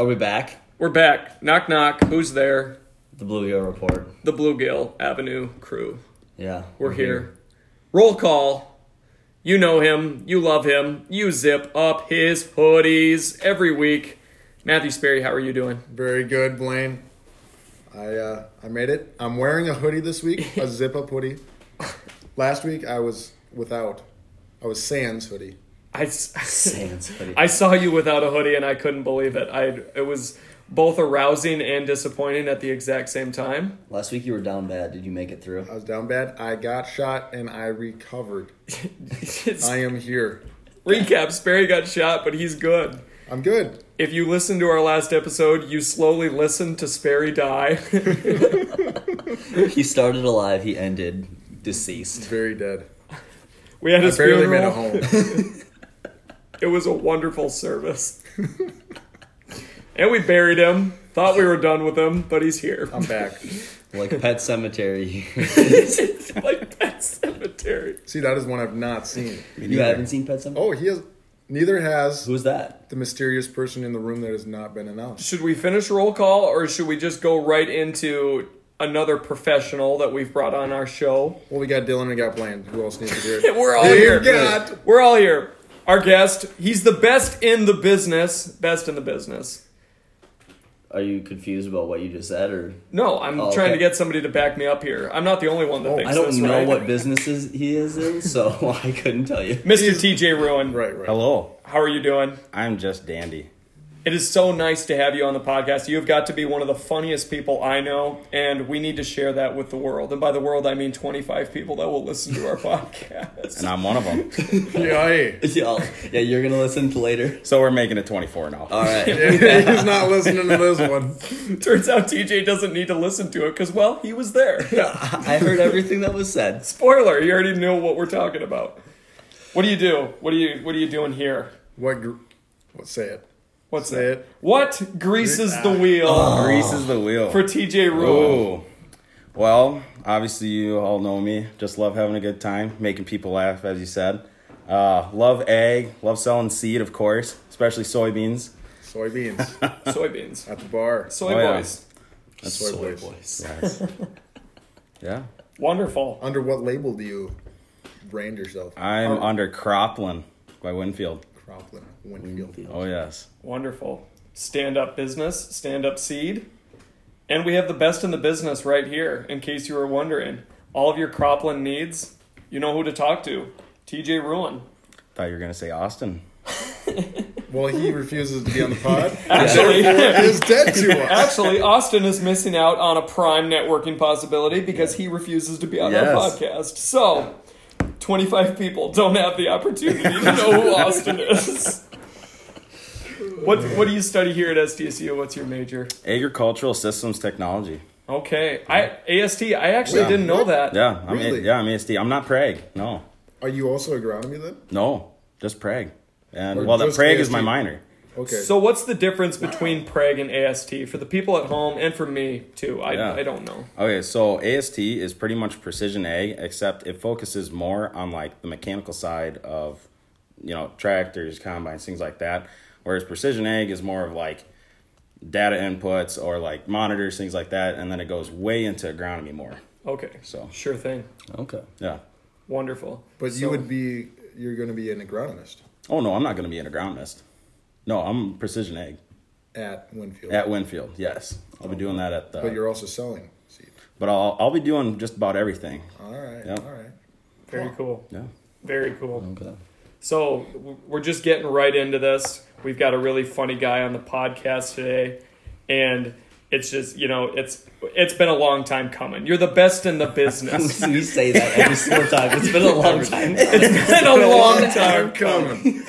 Are we back? We're back. Knock knock. Who's there? The Blue Hill Report. The Bluegill Avenue crew. Yeah. We're here. Roll call. You know him. You love him. You zip up his hoodies every week. Matthew Sperry, how are you doing? Very good, Blaine. I uh, I made it. I'm wearing a hoodie this week, a zip up hoodie. Last week I was without. I was sans hoodie. I, Sans hoodie. I saw you without a hoodie and I couldn't believe it. I it was both arousing and disappointing at the exact same time. Last week you were down bad. Did you make it through? I was down bad. I got shot and I recovered. I am here. recap: Sperry got shot, but he's good. I'm good. If you listened to our last episode, you slowly listened to Sperry die. he started alive. He ended deceased. Very dead. we had I his barely funeral. made a home. It was a wonderful service. and we buried him. Thought we were done with him, but he's here. I'm back. Like Pet Sematary. like Pet Sematary. See, that is one I've not seen. you haven't seen Pet Sematary? Oh, he has. Neither has Who's that? the mysterious person in the room that has not been announced. Should we finish roll call or should we just go right into another professional that we've brought on our show? Well, we got Dylan and we got Blaine. Who else needs to hear it? We're all Dear here. God. We're all here. Our guest, he's the best in the business. Best in the business. Are you confused about what you just said, or No, I'm Oh, trying okay. to get somebody to back me up here. I'm not the only one that Oh, thinks I don't this, know right? what businesses he is in, so I couldn't tell you. Mr. TJ Ruen. Right, right. Hello, How are you doing? I'm just dandy. It is so nice to have you on the podcast. You've got to be one of the funniest people I know, and we need to share that with the world. And by the world, I mean 25 people that will listen to our podcast. And I'm one of them. Yeah, hey. Yeah, yeah, you're gonna listen to later. so we're making it 24 now. All right. He's not listening to this one. Turns out TJ doesn't need to listen to it because, well, he was there. I heard everything that was said. Spoiler, you already knew what we're talking about. What do you do? What are you What are you doing here? What? Gr- what? Say it. What's Say that? it. What greases the wheel Greases the wheel. for TJ Ruen? Ooh. Well, obviously you all know me. Just love having a good time, making people laugh, as you said. Uh, love ag, love selling seed, of course, especially soybeans. Soybeans Soybeans, at the bar. soy Oh, yeah. boys, That's soy boys. Yes. yeah. wonderful. Under what label do you brand yourself? I'm Oh. under Croplan by Winfield. Croplan, Winfield. Oh, yes. Wonderful. Stand up business, stand up seed. And we have the best in the business right here, in case you were wondering. All of your cropland needs, you know who to talk to. TJ Ruen. Thought you were going to say Austin. Well, he refuses to be on the pod. Actually, Therefore, is dead to us. actually, Austin is missing out on a prime networking possibility because he refuses to be on our Yes. podcast. So, 25 people don't have the opportunity to know who Austin is. What, what do you study here at SDSU? What's your major? Agricultural Systems Technology. Okay, I AST. I actually Yeah. didn't know that. Yeah, I'm Really? yeah, I'm ASD. I'm not Prague. No. Are you also agronomy then? No, just Prague. And Or well, the just Prague is ASD? my minor. Okay. So, what's the difference between Prague and AST for the people at home and for me too? I, Yeah. I don't know. Okay, so AST is pretty much precision ag, except it focuses more on like the mechanical side of, you know, tractors, combines, things like that. Whereas precision ag is more of like data inputs or like monitors, things like that, and then it goes way into agronomy more. Okay, So sure thing. Okay. yeah. Wonderful. but So- you would be. You're going to be an agronomist Oh no, I'm not going to be an agronomist. No, I'm precision ag at Winfield. at Winfield. Yes, I'll be doing that at the. but you're also selling seed. But I'll I'll be doing just about everything. All right. Yep. All right. Very cool. Yeah. Very cool. Okay. So we're just getting right into this. We've got a really funny guy on the podcast today, and it's just you know it's it's been a long time coming. You're the best in the business. we say that every single time. It's been a long time. it's been a long time coming.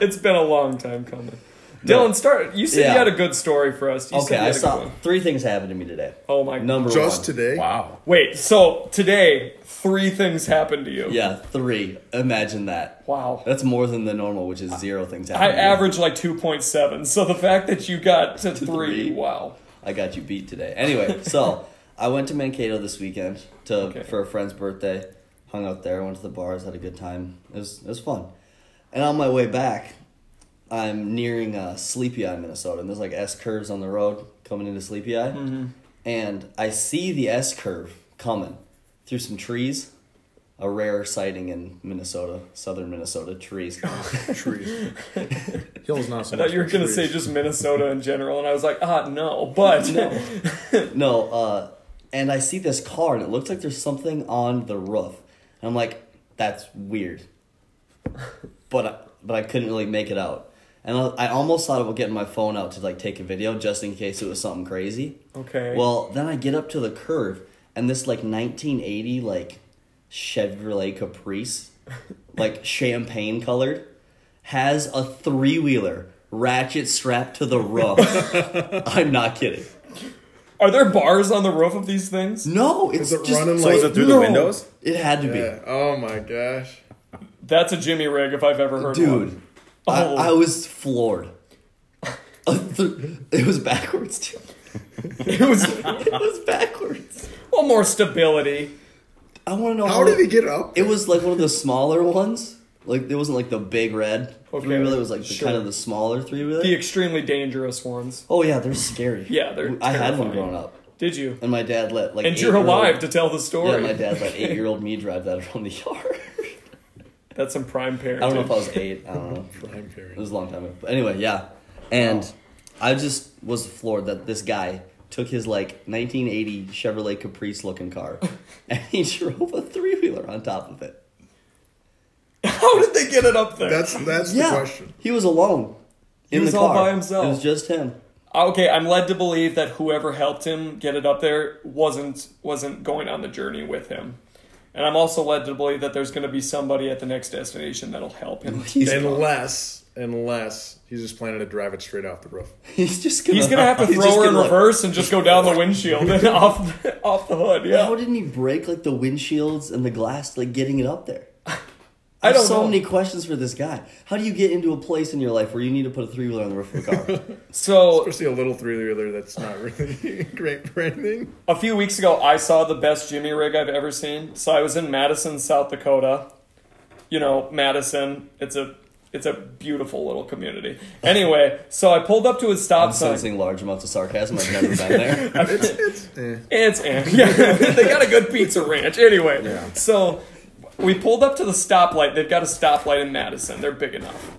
It's been a long time coming. Dylan, start. You said Yeah. you had a good story for us. You Okay, said you I had a good saw three things happened to me today. Oh my! Number Just one. today. Wow. Wait. So today, three things happened to you. Yeah, three. Imagine that. Wow. That's more than the normal, which is zero things I average like two point seven. So the fact that you got to three, three. wow. I got you beat today. Anyway, so I went to Mankato this weekend to Okay. for a friend's birthday. Hung out there, went to the bars, had a good time. It was it was fun. And on my way back, I'm nearing uh, Sleepy Eye, Minnesota, and there's like S curves on the road coming into Sleepy Eye, and I see the S curve coming through some trees. A rare sighting in Minnesota, southern Minnesota trees. trees. Hills not so I much. thought you were gonna trees. say just Minnesota in general, and I was like, ah, no, but no, uh, and I see this car, and it looks like there's something on the roof. And I'm like, that's weird. But I, but I couldn't really make it out. And I, I almost thought about getting my phone out to like take a video just in case it was something crazy. okay. Well, then I get up to the curve, and this like 1980 like Chevrolet Caprice, like champagne colored, has a three wheeler ratchet strapped to the roof. I'm not kidding. Are there bars on the roof of these things? No, it's Is it just running So like? is it through No. the windows? it had to be. Oh my gosh. That's a Jimmy rig if I've ever heard Dude, one. Oh. I, I was floored. it was backwards too. It was It was backwards. well more stability. I want to know How did he get up? It was like one of the smaller ones. Like it wasn't like the big red Okay, three wheeler. It was like the, sure. kind of the smaller three wheeler. The extremely dangerous ones. oh yeah, they're scary. Yeah, they're I had one terrifying. growing up, Did you? and my dad let like And you're eight-year-old- alive to tell the story. Yeah, my dad let eight year old me drive that around the yard. That's some prime parenting. I don't know if I was eight. I don't know. Prime It was a long time ago. But anyway, yeah. And I just was floored that this guy took his like 1980 Chevrolet Caprice looking car and he drove a three wheeler on top of it. How did they get it up there? That's that's yeah. the question. He was alone. He in was the all by himself. It was just him. Ah, okay, I'm led to believe that whoever helped him get it up there wasn't wasn't going on the journey with him. And I'm also led to believe that there's going to be somebody at the next destination that'll help him. He's, Unless, unless he's just planning to drive it straight off the roof. he's just gonna. He's going to have to throw just her in like- reverse and just go down the windshield and off the, off the hood. Yeah. How didn't he break like the windshields and the glass like getting it up there? I have don't so know. many questions for this guy. How do you get into a place in your life where you need to put a three wheeler on the roof of a car? So Especially a little three wheeler that's not really great for anything. a few weeks ago, I saw the best Jimmy rig I've ever seen. So I was in Madison, South Dakota. You know, Madison. It's a it's a beautiful little community. Anyway, so I pulled up to a stop I'm sign. sensing large amounts of sarcasm. I've never been there. It's it's eh. It's eh, yeah, they got a good pizza ranch. Anyway, yeah. so we pulled up to the stoplight. They've got a stoplight in Madison. They're big enough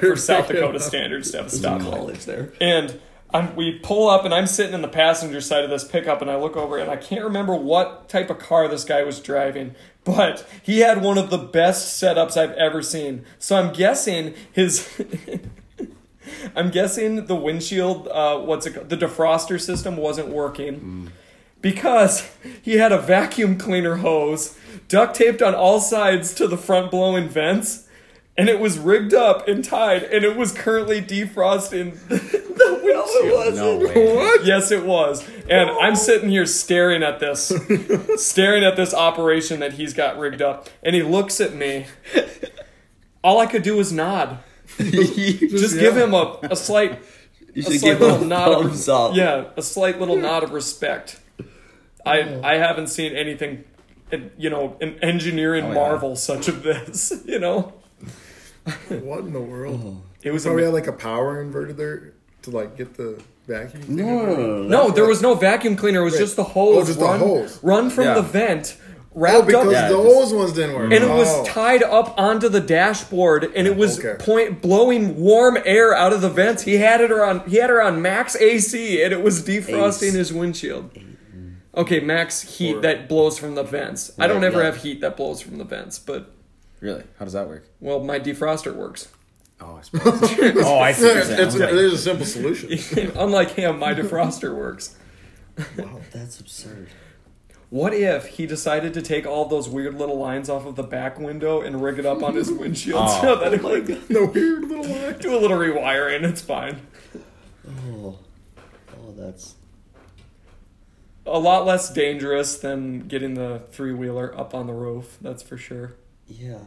for South Dakota standards to have a stoplight. there. And I'm, we pull up, and I'm sitting in the passenger side of this pickup, and I look over, and I can't remember what type of car this guy was driving, but he had one of the best setups I've ever seen. So I'm guessing his. I'm guessing the windshield, uh, what's it called? The defroster system wasn't working because he had a vacuum cleaner hose duct taped on all sides to the front blowing vents, and it was rigged up and tied, and it was currently defrosting the windshield. No way. Yes, it was. And I'm sitting here staring at this, staring at this operation that he's got rigged up, and he looks at me. All I could do was nod. Just give him a, a slight You a slight give little a nod of up. yeah, a slight little nod of respect. I I haven't seen anything, you know, an engineering Oh, yeah. marvel such of this. You know, What in the world? Oh. it was. Probably ama- had like a power inverter there to like get the vacuum. No, no, no, no. no, there was no vacuum cleaner. It was Wait. just the oh, hose. Oh, just the run, hose. Run from Yeah. the vent, Oh, wrapped because up, Yeah, the just- hose ones didn't work. and it was Oh. tied up onto the dashboard, and it was Okay. point blowing warm air out of the vents. He had it around. He had it on max AC, and it was defrosting Ace. his windshield. Okay, max heat Or- that blows from the vents. I don't Right, ever yeah. have heat that blows from the vents, but Really? How does that work? well, my defroster works. Oh, I suppose. oh, I see. What you're saying. It's, Okay. there's a simple solution. Unlike him, my defroster works. Wow, that's absurd. What if he decided to take all those weird little lines off of the back window and rig it up on his windshield Oh. so that it Oh my the weird little line. do a little rewiring? It's fine. Oh, oh, that's A lot less dangerous than getting the three wheeler up on the roof. That's for sure. yeah.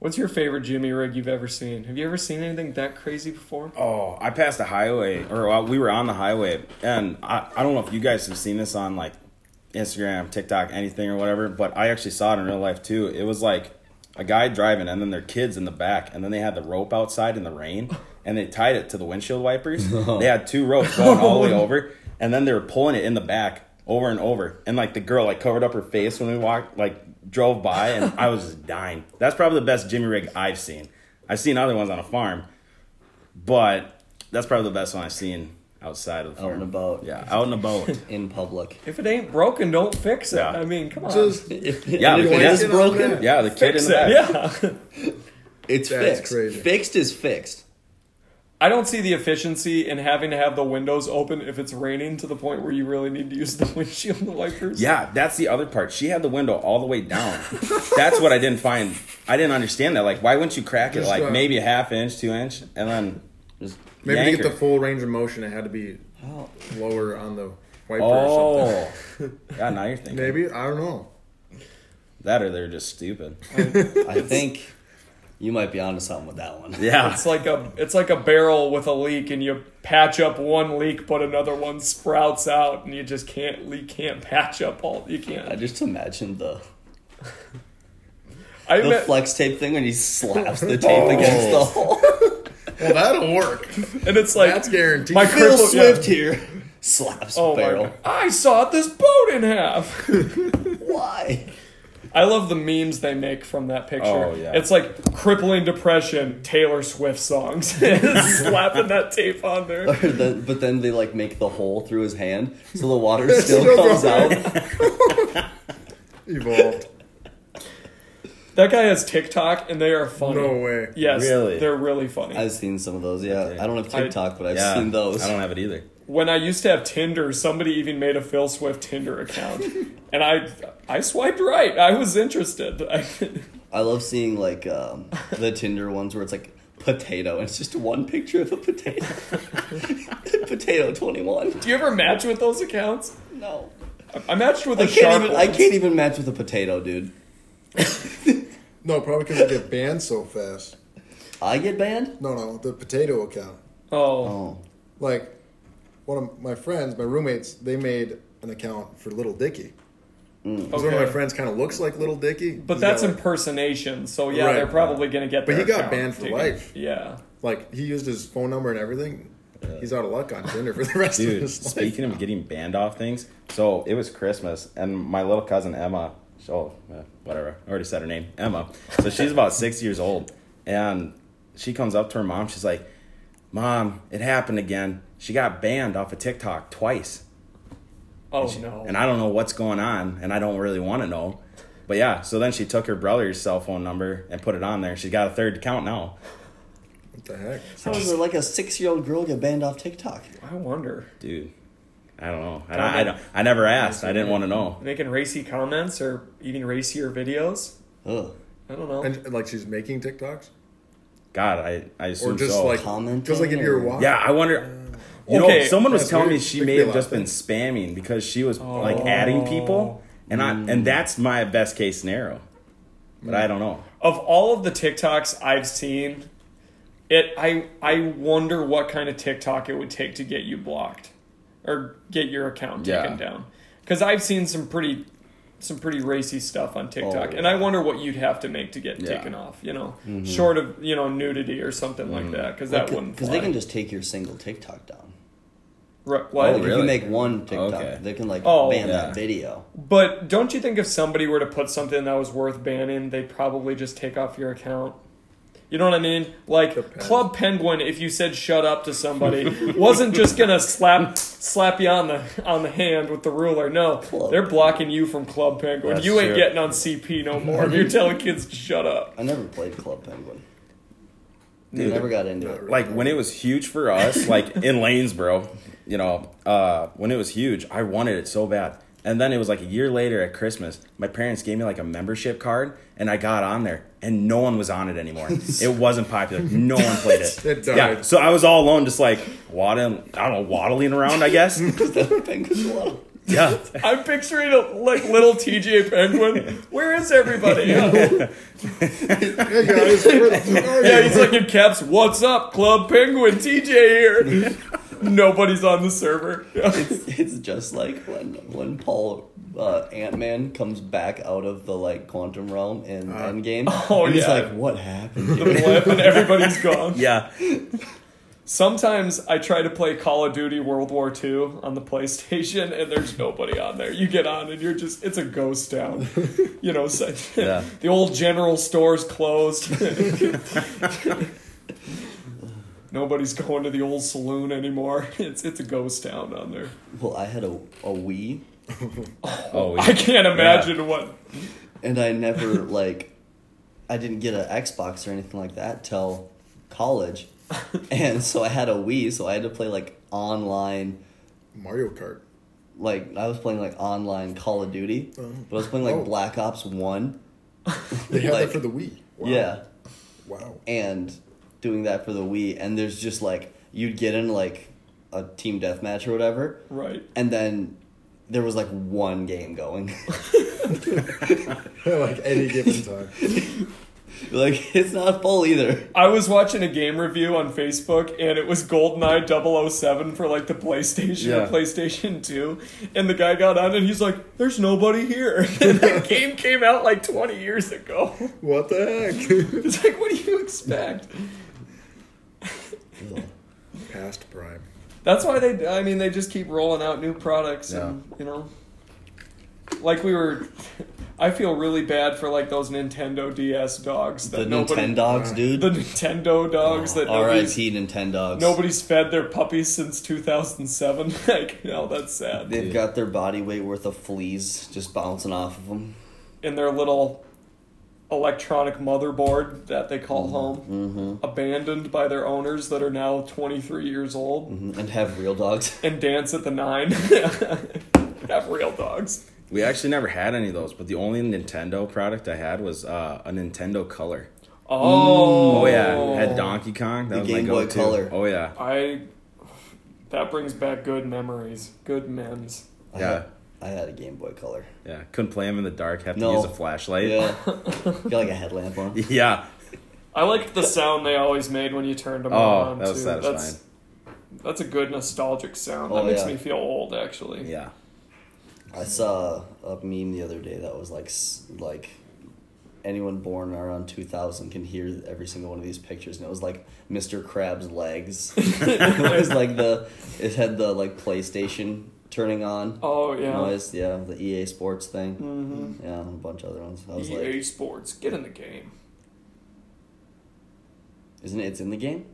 What's your favorite Jimmy rig you've ever seen? Have you ever seen anything that crazy before? Oh, I passed a highway, or well, we were on the highway, and I, I don't know if you guys have seen this on like Instagram, TikTok, anything or whatever, but I actually saw it in real life too. It was like a guy driving, and then their kids in the back, and then they had the rope outside in the rain, and they tied it to the windshield wipers. they had two ropes going all the way over, and then they were pulling it in the back over and over. And like the girl like covered up her face when we walked, like drove by, and I was just dying. That's probably the best Jimmy rig I've seen. I've seen other ones on a farm, but that's probably the best one I've seen outside of the Out farm. and about. Yeah, out in and about. in public. If it ain't broken, don't fix it. Yeah. I mean, come on. Just If, Yeah, if it yeah. is broken, yeah, the kid fix in the back. Yeah. it's That's fixed. crazy. Fixed is fixed. I don't see the efficiency in having to have the windows open if it's raining to the point where you really need to use the windshield wipers. Yeah, that's the other part. She had the window all the way down. that's what I didn't find. I didn't understand that. Like, why wouldn't you crack it Just, like uh, maybe a half inch, two inch, and then Just Maybe yank to get her? the full range of motion, it had to be oh, lower on the wiper or Oh, something. yeah. Now you're thinking Maybe I don't know. that, or they're just stupid. I think you might be onto something with that one. Yeah, It's like a it's like a barrel with a leak, and you patch up one leak, but another one sprouts out, and you just can't you can't patch up all you can't. I just imagine the I the met, flex tape thing when he slaps the tape oh. against the hole. Well, that'll work. and it's like That's guaranteed. My Phil cripple- Swift yeah. here slaps Oh my barrel. god! I saw this boat in half. Why? I love the memes they make from that picture. Oh, yeah. It's like crippling depression, Taylor Swift songs, slapping that tape on there. Or then- but then they like make the hole through his hand, so the water still, still comes out. Evolved. That guy has TikTok, and they are funny. No way. Yes, Really? they're really funny. I've seen some of those. Yeah, I don't have I- TikTok, but I've yeah. seen those. I don't have it either. When I used to have Tinder, somebody even made a Phil Swift Tinder account, and I I swiped right. I was interested. I, I love seeing like um, the Tinder ones where it's like potato, and it's just one picture of a potato. potato twenty one. do you ever match with those accounts? No, I matched with I a can't shark. even. I can't even match with a potato, dude. No, probably because I get banned so fast. I get banned. No, no, the potato account. Oh, Oh, Like, one of my friends, my roommates, they made an account for Little Dicky. Because one of my friends kind of looks like Little Dicky. but He's that's got, like, impersonation. So yeah, Right. they're probably gonna get. But he got banned for taken. life. Yeah. like he used his phone number and everything. He's out of luck on Tinder for the rest of Dude, his life. speaking of getting banned off things, so it was Christmas, and my little cousin Emma, oh, uh, whatever, I already said her name, Emma. So she's about six years old, and she comes up to her mom. She's like, "Mom, it happened again. She got banned off of TikTok twice, Oh She- no. and I don't know what's going on, and I don't really want to know." But yeah, so then she took her brother's cell phone number and put it on there. She's got a third account now. What the heck? how does like a six year old girl get banned off TikTok? I wonder. Dude, I don't know. I, I, I, don't, I never asked. I didn't want to know. Making racy comments or even racier videos. Ugh. I don't know. And, and, like she's making TikToks, God, I, I assume or just so. like Commenting because like if you're or- walking, Yeah, I wonder. You Okay, know, someone was that's telling me she may have just been spamming because she was like Oh. adding people, and I and mm. that's my best case scenario. But I mm. don't know. of all of the TikToks I've seen, it I I wonder what kind of TikTok it would take to get you blocked or get your account taken Yeah. down. Because I've seen some pretty some pretty racy stuff on TikTok, Oh, and I wonder what you'd have to make to get Yeah. taken off. You know, mm-hmm. short of you know nudity or something like mm-hmm. that, because that wouldn't. Because Fly. they can just take your single TikTok down. Right, Oh, what? Like if you make one TikTok, Okay. they can like Oh. ban Yeah. that video. But don't you think if somebody were to put something that was worth banning, they'd probably just take off your account? You know what I mean? Like Depends. Club Penguin, if you said "shut up" to somebody, wasn't just gonna slap slap you on the on the hand with the ruler. No, Club they're blocking you from Club Penguin. That's you ain't true. getting on CP no more. You're telling kids to shut up. I never played Club Penguin. Dude. never got into it. Like when it was huge for us, like in Lanesboro, you know, uh, when it was huge, I wanted it so bad. And then it was like a year later at Christmas, my parents gave me like a membership card, and I got on there, and no one was on it anymore. it wasn't popular. No one played it. It died. Yeah, so I was all alone, just like waddling, I don't know, waddling around, I guess. Penguin's a lot. Yeah. I'm picturing a like little TJ Penguin. Where is everybody? Yeah, hey guys, where the fuck are yeah you? he's like in caps. What's up, Club Penguin? TJ here. Nobody's on the server. Yeah. It's, it's just like when when Paul uh, Ant Man comes back out of the like quantum realm in Endgame. Oh, and he's like, "What happened?" the blip and everybody's gone. Yeah. Sometimes I try to play Call of Duty World War II on the PlayStation, and there's nobody on there. You get on, and you're just, it's a ghost town. You know, so, Yeah. the old general store's closed. Nobody's going to the old saloon anymore. It's it's a ghost town down there. Well, I had a, a Wii, Oh, I can't imagine what. and I never like, I didn't get an Xbox or anything like that till college, and so I had a Wii, so I had to play like online. Mario Kart. Like I was playing like online Call of Duty, Oh. but I was playing like Oh. Black Ops One. They have Like- that for the Wii. Wow. Yeah, Wow. and doing that for the Wii, and there's just like you'd get in like a team deathmatch or whatever, Right. and then there was like one game going. like any given time. like it's not full either. I was watching a game review on Facebook and it was GoldenEye 007 for like the PlayStation Yeah. or PlayStation 2. And the guy got on and he's like, there's nobody here. And that game came out like 20 years ago. What the heck? It's like, what do you expect? Past prime. That's why they, I mean, they just keep rolling out new products and, you know. Like we were, I feel really bad for like those Nintendo DS dogs that The nobody, Nintendogs, dude. the Nintendo dogs oh, that nobody's, R.I.P. Nintendogs. Nobody's fed their puppies since 2007. like, no, that's sad. They've got their body weight worth of fleas just bouncing off of them. In their little electronic motherboard that they call home, Mm-hmm. abandoned by their owners that are now 23 years old hmm And have real dogs. and dance at the nine. Have real dogs. We actually never had any of those, but the only Nintendo product I had was uh, a Nintendo Color. Oh, Oh yeah, had Donkey Kong. That The was Game my Boy go-to. Color. Oh yeah, I. That brings back good memories. Good memes. I Yeah. Had, I had a Game Boy Color. yeah. Couldn't play them in the dark. Have to No. use a flashlight. Yeah. got like a headlamp on. yeah. I liked the sound they always made when you turned them Oh, on. that was too. satisfying. That's, that's a good nostalgic sound. Oh, that makes yeah. me feel old, actually. Yeah. I saw a meme the other day that was like s- like anyone born around 2000 can hear every single one of these pictures and it was like Mr. Krabs legs. it was like the it had the like PlayStation turning on Oh yeah. noise, yeah, the EA Sports thing. Mm-hmm. Yeah, and a bunch of other ones. I was EA like, Sports, get in the game. isn't it it's in the game?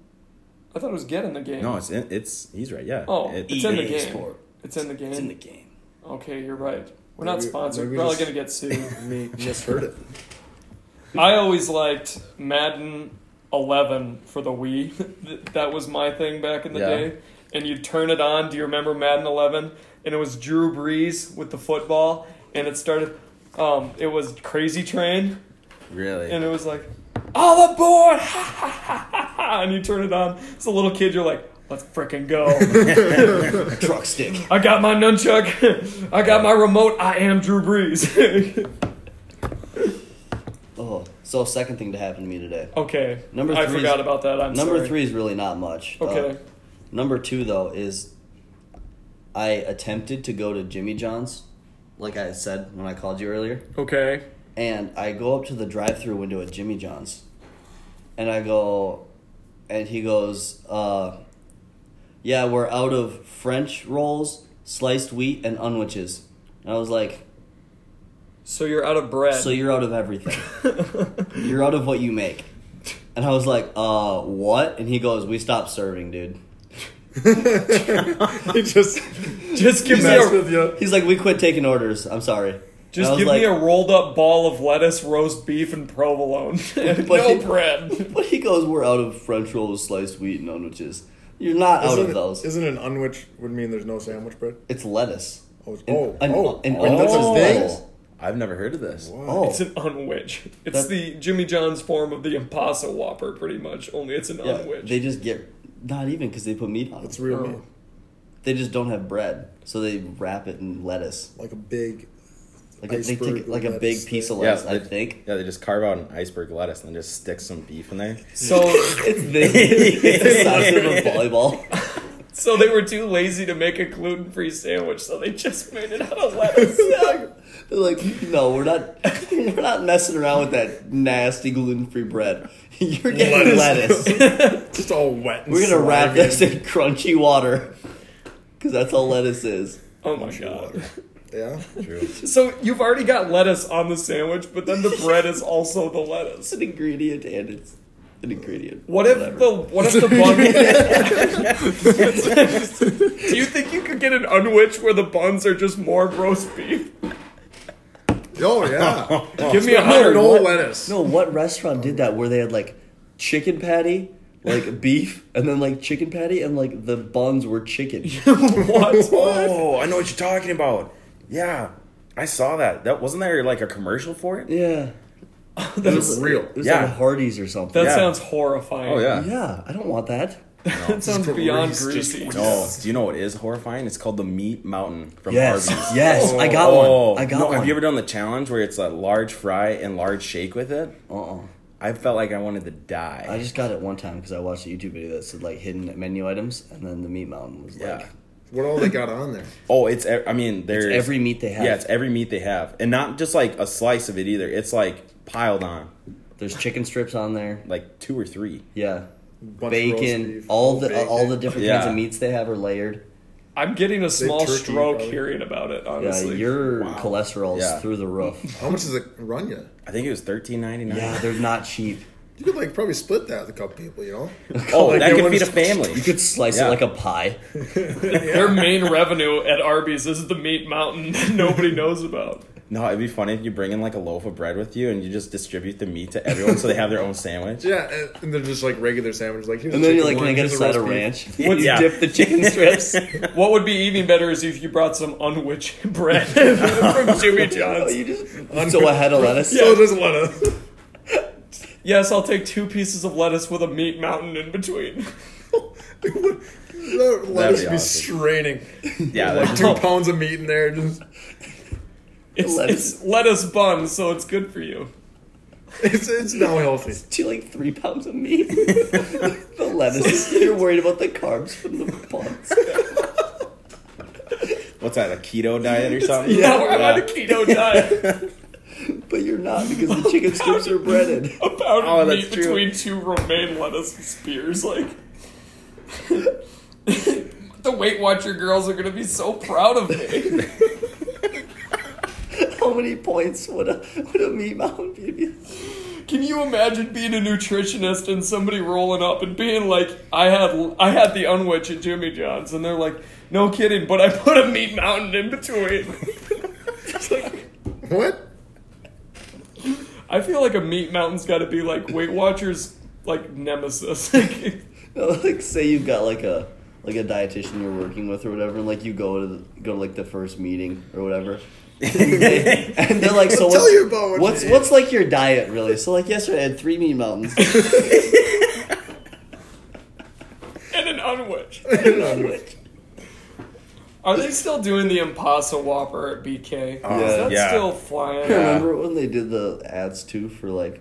I thought it was get in the game. No, it's in, it's he's right. Yeah. Oh, It- It's in the game. Sport. It's in the game. It's in the game. Okay, you're right. We're not sponsored. We're probably gonna get sued. Me misheard it. I always liked Madden 11 for the Wii. That was my thing back in the Yeah. day. And you'd turn it on. Do you remember Madden 11? And it was Drew Brees with the football. And it started. Um, it was Crazy Train. really. And it was like, all aboard! And you turn it on. As a little kid, you're like, let's frickin' go. Truck stick. I got my nunchuck. I got my remote. I am Drew Brees. Oh, so second thing to happen to me today. okay. Number I three is- forgot about that. I'm Number sorry. three is really not much. Uh, Okay. Number two though is I attempted to go to Jimmy John's, like I said when I called you earlier, Okay. and I go up to the drive-through window at Jimmy John's, and I go, and he goes, uh, "Yeah, we're out of French rolls, sliced wheat, and unwitches." And I was like, So you're out of bread. "So you're out of everything. you're out of what you make." And I was like, "Uh, what?" And he goes, "We stopped serving, dude." he just just give me a with you. He's like, "We quit taking orders. I'm sorry." Just give like- me a rolled up ball of lettuce, roast beef, and provolone. But no he- bread. But he goes, "We're out of French rolls, sliced wheat, and unwitches." You're not out Isn't, of those. isn't an unwich would mean there's no sandwich bread? It's lettuce. Oh, it's- An- oh, an- oh, an oh, that's his unwich. I've never heard of this. Wow. Oh, It's an unwich. It's That- the Jimmy John's form of the Impossible Whopper, pretty much. Only it's an yeah. unwich. They just get not even because they put meat on it. It's real Oh. meat. They just don't have bread, so they wrap it in lettuce. Like a big. Like a, they take like a big piece of lettuce. Yeah, I think. Yeah, they just carve out an iceberg lettuce and then just stick some beef in there. so It's the, it's the size of a volleyball. So they were too lazy to make a gluten free sandwich, so they just made it out of lettuce. They're like, no, we're not. We're not messing around with that nasty gluten-free bread. You're getting lettuce. Just all wet. And We're gonna wrap slimy. this in crunchy water, because that's all lettuce is. Oh my god. Yeah. True. So you've already got lettuce on the sandwich, but then the bread is also the lettuce. It's an ingredient, and it's an ingredient. What if Whatever. the what if the bun? Do you think you could get an unwich where the buns are just more roast beef? Oh yeah. Give me a hundred. no what- lettuce. No, what restaurant did that where they had like chicken patty, like beef, and then like chicken patty, and like the buns were chicken. What? Oh, I know what you're talking about. Yeah, I saw that. That wasn't there like a commercial for it. Yeah. that That's real. It was Yeah. like Hardee's or something. That Yeah. sounds horrifying. Oh yeah. yeah, I don't want that. That sounds beyond grease, just. No, do you know what is horrifying? It's called the Meat Mountain from Yes, Arby's. yes, I oh. got Oh, one. I got no, one. Have you ever done the challenge where it's a large fry and large shake with it? Uh-uh. I felt like I wanted to die. I just got it one time because I watched a YouTube video that said like hidden menu items, and then the meat mountain was yeah. like What all they got on there? Oh, it's. I mean, there's every meat they have. Yeah, it's every meat they have, and not just like a slice of it either. It's like piled on, there's chicken strips on there. like two or three. Yeah, Bunch of roast bacon. beef, All the bacon. all the different kinds of meats they have are layered. I'm getting a small turkey, stroke probably. hearing about it. Yeah, Honestly, your Wow. cholesterol's Yeah. through the roof. How much does it run you? I think it was thirteen ninety nine. yeah, they're not cheap. You could like probably split that with a couple people, you know? Oh, Like, that you could wanna feed a family. You could slice Yeah. it like a pie. their main revenue at Arby's is the meat mountain that nobody knows about. No, it'd be funny if you bring in like a loaf of bread with you and you just distribute the meat to everyone so they have their own sandwich. Yeah, and, and they're just like regular sandwiches. Like, here's And then you're like, can I one, get a here's side of roast beef." ranch? You Yeah. dip the chicken strips. What would be even better is if you brought some unwich bread from Jimmy oh, John's. you just so a head of lettuce. So there's a lot of. Yes, I'll take two pieces of lettuce with a meat mountain in between. The lettuce be be awesome. straining. Yeah, Like two pounds of meat in there. Just, It's Lettuce. it's lettuce bun, so it's good for you. it's, it's now healthy. Do like three pounds of meat. the lettuce. You're worried about the carbs from the buns. what's that? A keto diet or something? Yeah, we're on a keto diet. But you're not because the chicken strips are breaded. A pound Oh, of that's meat true. between two romaine lettuce spears. Like the Weight Watcher girls are gonna be so proud of me. How many points would a would a meat mountain be? Can you imagine being a nutritionist and somebody rolling up and being like, "I had I had the unwich at Jimmy John's," and they're like, "No kidding, but I put a meat mountain in between." It's like, What? I feel like a meat mountain's got to be like Weight Watchers like nemesis. No, like say you've got like a like a dietitian you're working with or whatever, and like you go to the, go to like the first meeting or whatever. And, they, and they're like, so Tell what's, you about what what's what's like your diet really? So like yesterday I had three meat mountains. and an unwich. Are they still doing the Impossible Whopper at BK? Yeah. Is that Yeah. still flying? Yeah. Remember when they did the ads too for like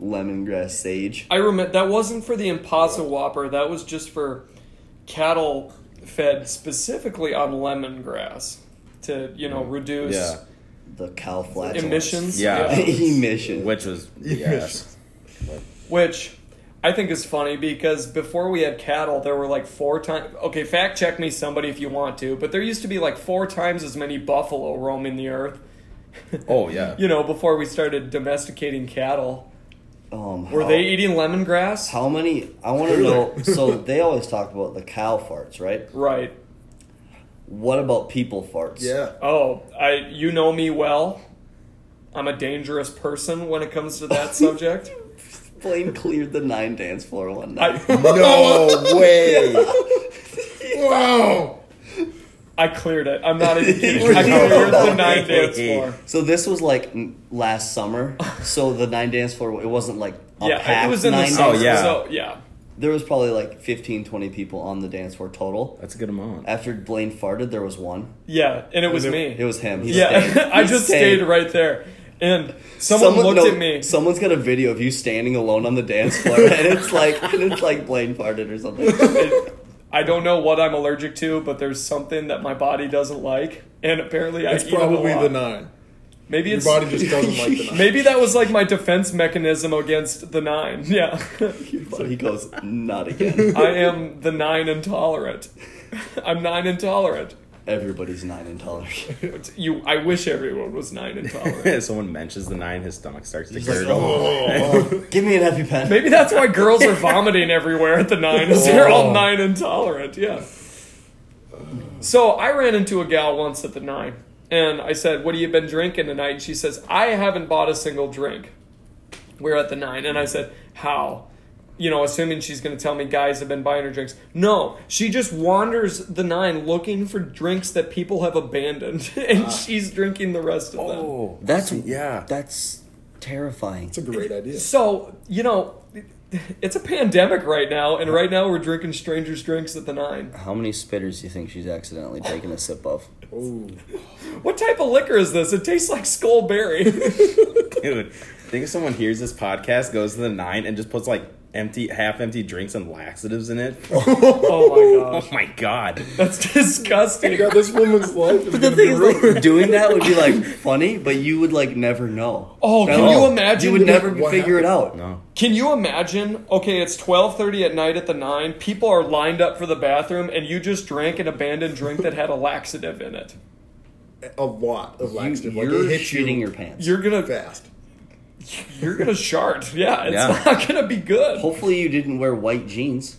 lemongrass sage? I remember that wasn't for the Impossible Whopper. That was just for cattle fed specifically on lemongrass to you know reduce Yeah. The cow flatulence. emissions. Yeah. Emission. Which was yes. Which I think is funny because before we had cattle, there were like four times. Okay, fact check me, somebody, if you want to. But there used to be like four times as many buffalo roaming the earth. Oh yeah. You know, before we started domesticating cattle, Um, were how- they eating lemongrass? How many? I want to know. So they always talk about the cow farts, right? Right. What about people farts? Yeah. Oh, I. You know me well. I'm a dangerous person when it comes to that subject. Blaine cleared the nine dance floor one night. I, No way. Wow. I cleared it. I'm not even kidding. I cleared the nine dance floor. So this was like last summer. So the nine dance floor, it wasn't like a Yeah, packed it was in the nine summer. dance Oh, yeah. So yeah. There was probably like 15, 20 people on the dance floor total. That's a good amount. After Blaine farted, there was one. Yeah, and it was Was it- me. It was him. He yeah, stayed. I just stayed. stayed right there, and someone, looked no, at me. Someone's got a video of you standing alone on the dance floor, and it's like and it's like Blaine farted or something. It- I don't know what I'm allergic to, but there's something that my body doesn't like, and apparently I It's eat a probably lot. the nine. Maybe Your it's body just doesn't like the nine. maybe that was like my defense mechanism against the nine. Yeah, So he goes, not again. I am the nine intolerant. I'm nine intolerant. Everybody's nine intolerant. You, I wish everyone was nine intolerant. If someone mentions the nine, his stomach starts to He's like, gurgle. oh, give me an EpiPen. Maybe that's why girls are vomiting everywhere at the nine, is they're all nine intolerant. Yeah. So I ran into a gal once at the nine, and I said, "What have you been drinking tonight?" And she says, "I haven't bought a single drink." We're at the nine, and I said, "How?" You know, assuming she's going to tell me guys have been buying her drinks. No, she just wanders the nine looking for drinks that people have abandoned, and ah. she's drinking the rest of them. Oh, That's yeah. That's terrifying. It's a great idea. So, you know, it's a pandemic right now, and right now we're drinking strangers' drinks at the nine. How many spitters do you think she's accidentally taken a sip of? What type of liquor is this? It tastes like Skullberry. Dude, think if someone hears this podcast, goes to the nine, and just puts like empty, half empty drinks and laxatives in it. oh my oh, oh my god. That's disgusting. God, this woman's life is But the thing be is, like, doing that would be like funny, but you would like never know. Oh, At can all. you imagine You would never what figure it out. No. Can you imagine? Okay, it's 12:30 at night at the 9. People are lined up for the bathroom and you just drank an abandoned drink that had a laxative in it. a lot of You, laxative. Like you're it hits shitting you your pants. You're going to fast. You're to shart. Yeah, it's Yeah. not to be good. Hopefully, you didn't wear white jeans.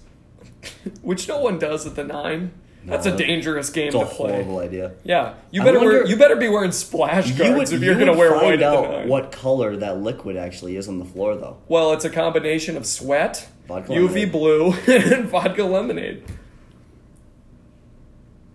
Which no one does at the 9. That's No, a dangerous game to play. horrible idea. Yeah, you better wear, you better be wearing splash guards You would, if you're you going to wear find white out what color that liquid actually is on the floor, though. Well, it's a combination of sweat, Vodka UV lemonade. blue, and vodka lemonade.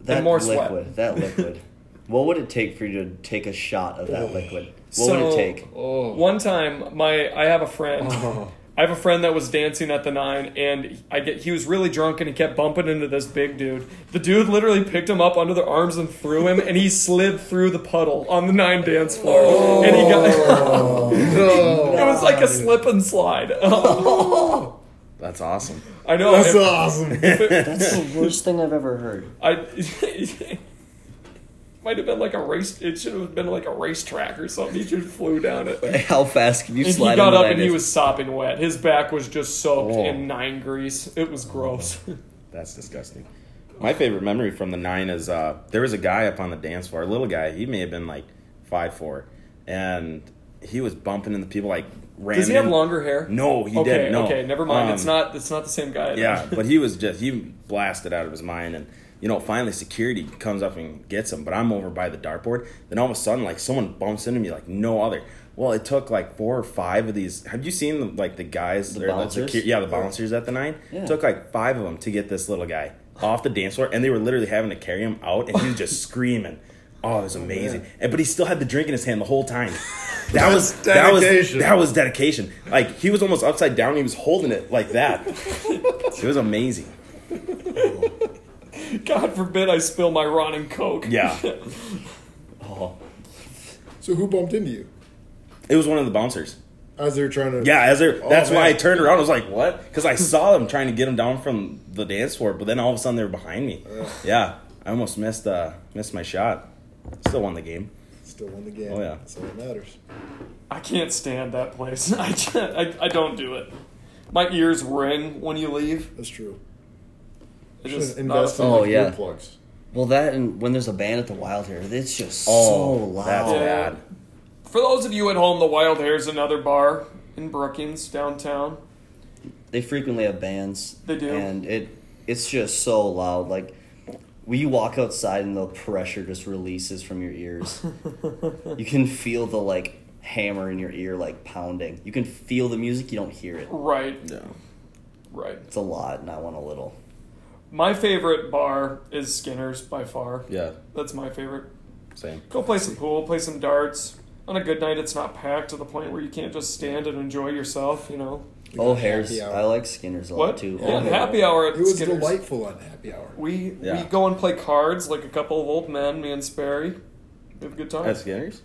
That more sweat. liquid. That liquid. What would it take for you to take a shot of that liquid? What so, would it take? Oh. One time, my I have a friend. Oh. I have a friend that was dancing at the nine, and I get he was really drunk, and he kept bumping into this big dude. The dude literally picked him up under the arms and threw him, and he slid through the puddle on the nine dance floor, oh. and he got. it was like a slip and slide. That's awesome. I know. That's if- awesome. That's the worst thing I've ever heard. I might have been like a race. It should have been like a racetrack or something. He just flew down it. How fast can you And he got up that and he was sopping wet. His back was just soaked Oh. in nine grease. It was gross. That's disgusting. My favorite memory from the nine is uh, there was a guy up on the dance floor, a little guy. He may have been like five four, and he was bumping into people like ramming. Does he have longer hair? No, he okay, didn't. No. okay, never mind. Um, it's not. It's not the same guy. Yeah, but he was just he blasted out of his mind, and you know, finally security comes up and gets him. But I'm over by the dartboard. Then all of a sudden, like someone bumps into me like no other. Well, it took like four or five of these. Have you seen like the guys? The bouncers? secu- yeah, the bouncers at the nine. Yeah. It took like five of them to get this little guy off the dance floor, and they were literally having to carry him out, and he was just screaming. Oh, it was oh, amazing. And, but he still had the drink in his hand the whole time. That was That's that was dedication. that was dedication. Like he was almost upside down. He was holding it like that. it was amazing. God forbid I spill my Ron and Coke. Yeah, Oh, So who bumped into you it was one of the bouncers. as they were trying to? Yeah, as they're, Oh, that's why I turned around. I was like, "What?" Because I saw them trying to get him down from the dance floor, but then all of a sudden they were behind me. Yeah, I almost missed uh, missed my shot. Still won the game. Still won the game. Oh, yeah. That's all that matters. I can't stand that place. I can't. I, I don't do it. My ears ring when you leave. That's true. It Should just invest in Oh, like, yeah. earplugs. well, that and when there's a band at the Wild Hair, it's just Oh, so loud. that's Yeah. bad. For those of you at home, the Wild Hair's another bar in Brookings downtown. They frequently have bands. They do. and it it's just so loud. Like when you walk outside and the pressure just releases from your ears. you can feel the like hammer in your ear like pounding. You can feel the music, you don't hear it. Right, Yeah. right. It's a lot, not one a little. My favorite bar is Skinner's by far. Yeah, That's my favorite. same. Go play some pool, play some darts. On a good night, it's not packed to the point where you can't just stand and enjoy yourself. You know We Oh, got hairs. hour. I like Skinner's a lot what? too. Yeah, Hair. happy hour at It was Skinner's. delightful on happy hour. We Yeah. we go and play cards like a couple of old men, me and Sperry. We have a good time. At Skinner's.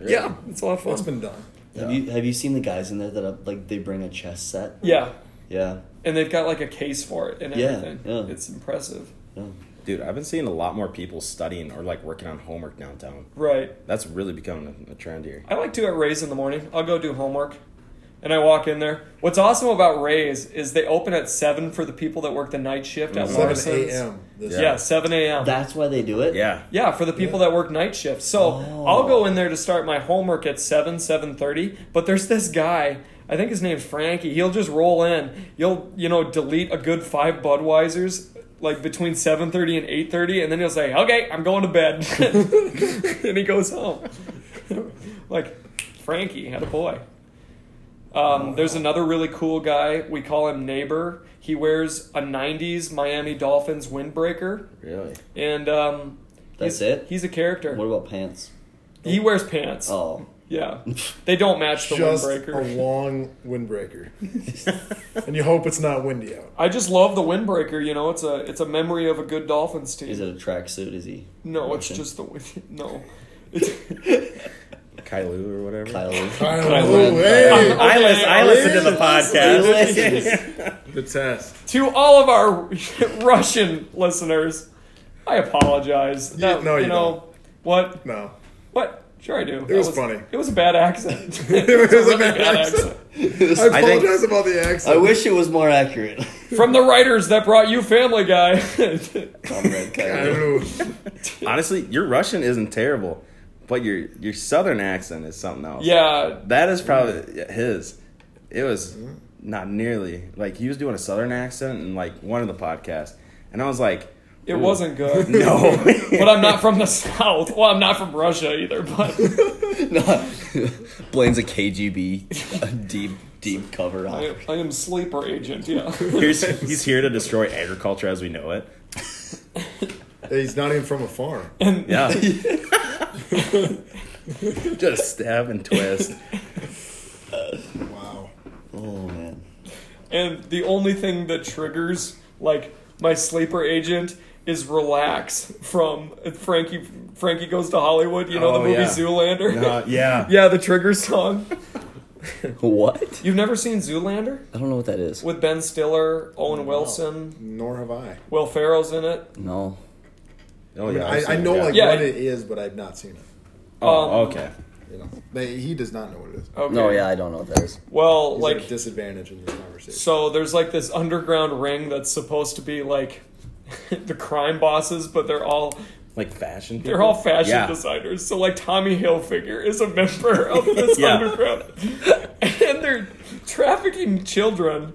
yeah, it's a lot of fun. That's been done. Have you have you seen the guys in there that uh, like they bring a chess set? yeah, Yeah, and they've got like a case for it and everything. yeah. It's impressive. Yeah. Dude, I've been seeing a lot more people studying or like working on homework downtown. Right. That's really becoming a, a trend here. I like to at Ray's in the morning. I'll go do homework. And I walk in there. What's awesome about Ray's is they open at 7 for the people that work the night shift at 7 Morrison's. a.m. This Yeah, 7 a.m. That's why they do it. Yeah. Yeah, for the people that work night shift. So Oh. I'll go oh. in there to start my homework at seven, seven thirty. But there's this guy. I think his name's Frankie. He'll just roll in. You'll you know delete a good five Budweisers like between seven thirty and eight thirty, and then he'll say, "Okay, I'm going to bed," and he goes home. like Frankie had a boy. Um, there's another really cool guy. We call him Neighbor. He wears a '90s Miami Dolphins windbreaker. Really? And um, That's he's, it? He's a character. What about pants? He wears pants. Oh, Yeah, they don't match the just windbreaker. a long windbreaker, and you hope it's not windy out. I just love the windbreaker. You know, it's a it's a memory of a good Dolphins team. is it a tracksuit? Is he? no, it's just the wind. No, Kylu or whatever. Kyle. Kyle, Ren- hey, I, listen, I listen to the podcast. listens. the test. to all of our Russian listeners, I apologize. Yeah, That- no, you know what? No, What? Sure, I do. It was funny. It was a bad accent. it was a really bad bad accent. I I think- apologize about the accent. I wish it was more accurate. From the writers that brought you Family Guy. Comrade Kyle. Ooh. Honestly, your Russian isn't terrible, but your your Southern accent is something else. yeah, That is probably his. It was not nearly like he was doing a Southern accent in like one of the podcasts, and I was like, it Ooh. wasn't good. no. but I'm not from the South. Well, I'm not from Russia either, but no. Blaine's a KGB, a deep, deep cover. I, Op. I am sleeper agent, yeah. Here's, he's here to destroy agriculture as we know it. He's not even from a farm. And Yeah. Just stab and twist. Wow. Oh man. and the only thing that triggers like my sleeper agent is relax from Frankie Frankie goes to Hollywood, you know Oh, the movie yeah. Zoolander. Uh, yeah. yeah, the trigger song. What? You've never seen Zoolander? I don't know what that is. With Ben Stiller, Owen Wilson, Nor have I. Will Ferrell's in it. No. Oh I, mean, yeah. I, I've I seen know it, yeah. like Yeah. what it is, but I've not seen it. Oh, um, okay. You know, they, he does not know what it is. Okay. No, yeah, I don't know what that is. Well, He's like at a disadvantage in this conversation. So there's like this underground ring that's supposed to be like the crime bosses, but they're all Like fashion. they're all fashion Yeah. designers. So like Tommy Hilfiger is a member of this Yeah. underground, and they're trafficking children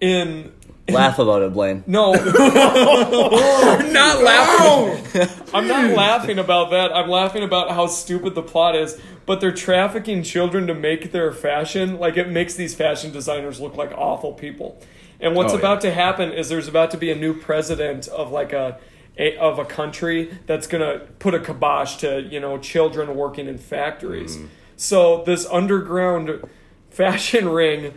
in. Laugh about it, Blaine. No, I'm not laughing. I'm not laughing about that. I'm laughing about how stupid the plot is. But they're trafficking children to make their fashion. Like it makes these fashion designers look like awful people. And what's Oh, yeah. about to happen is there's about to be a new president of like a, a of a country that's gonna put a kibosh to you know children working in factories. Mm. So this underground fashion ring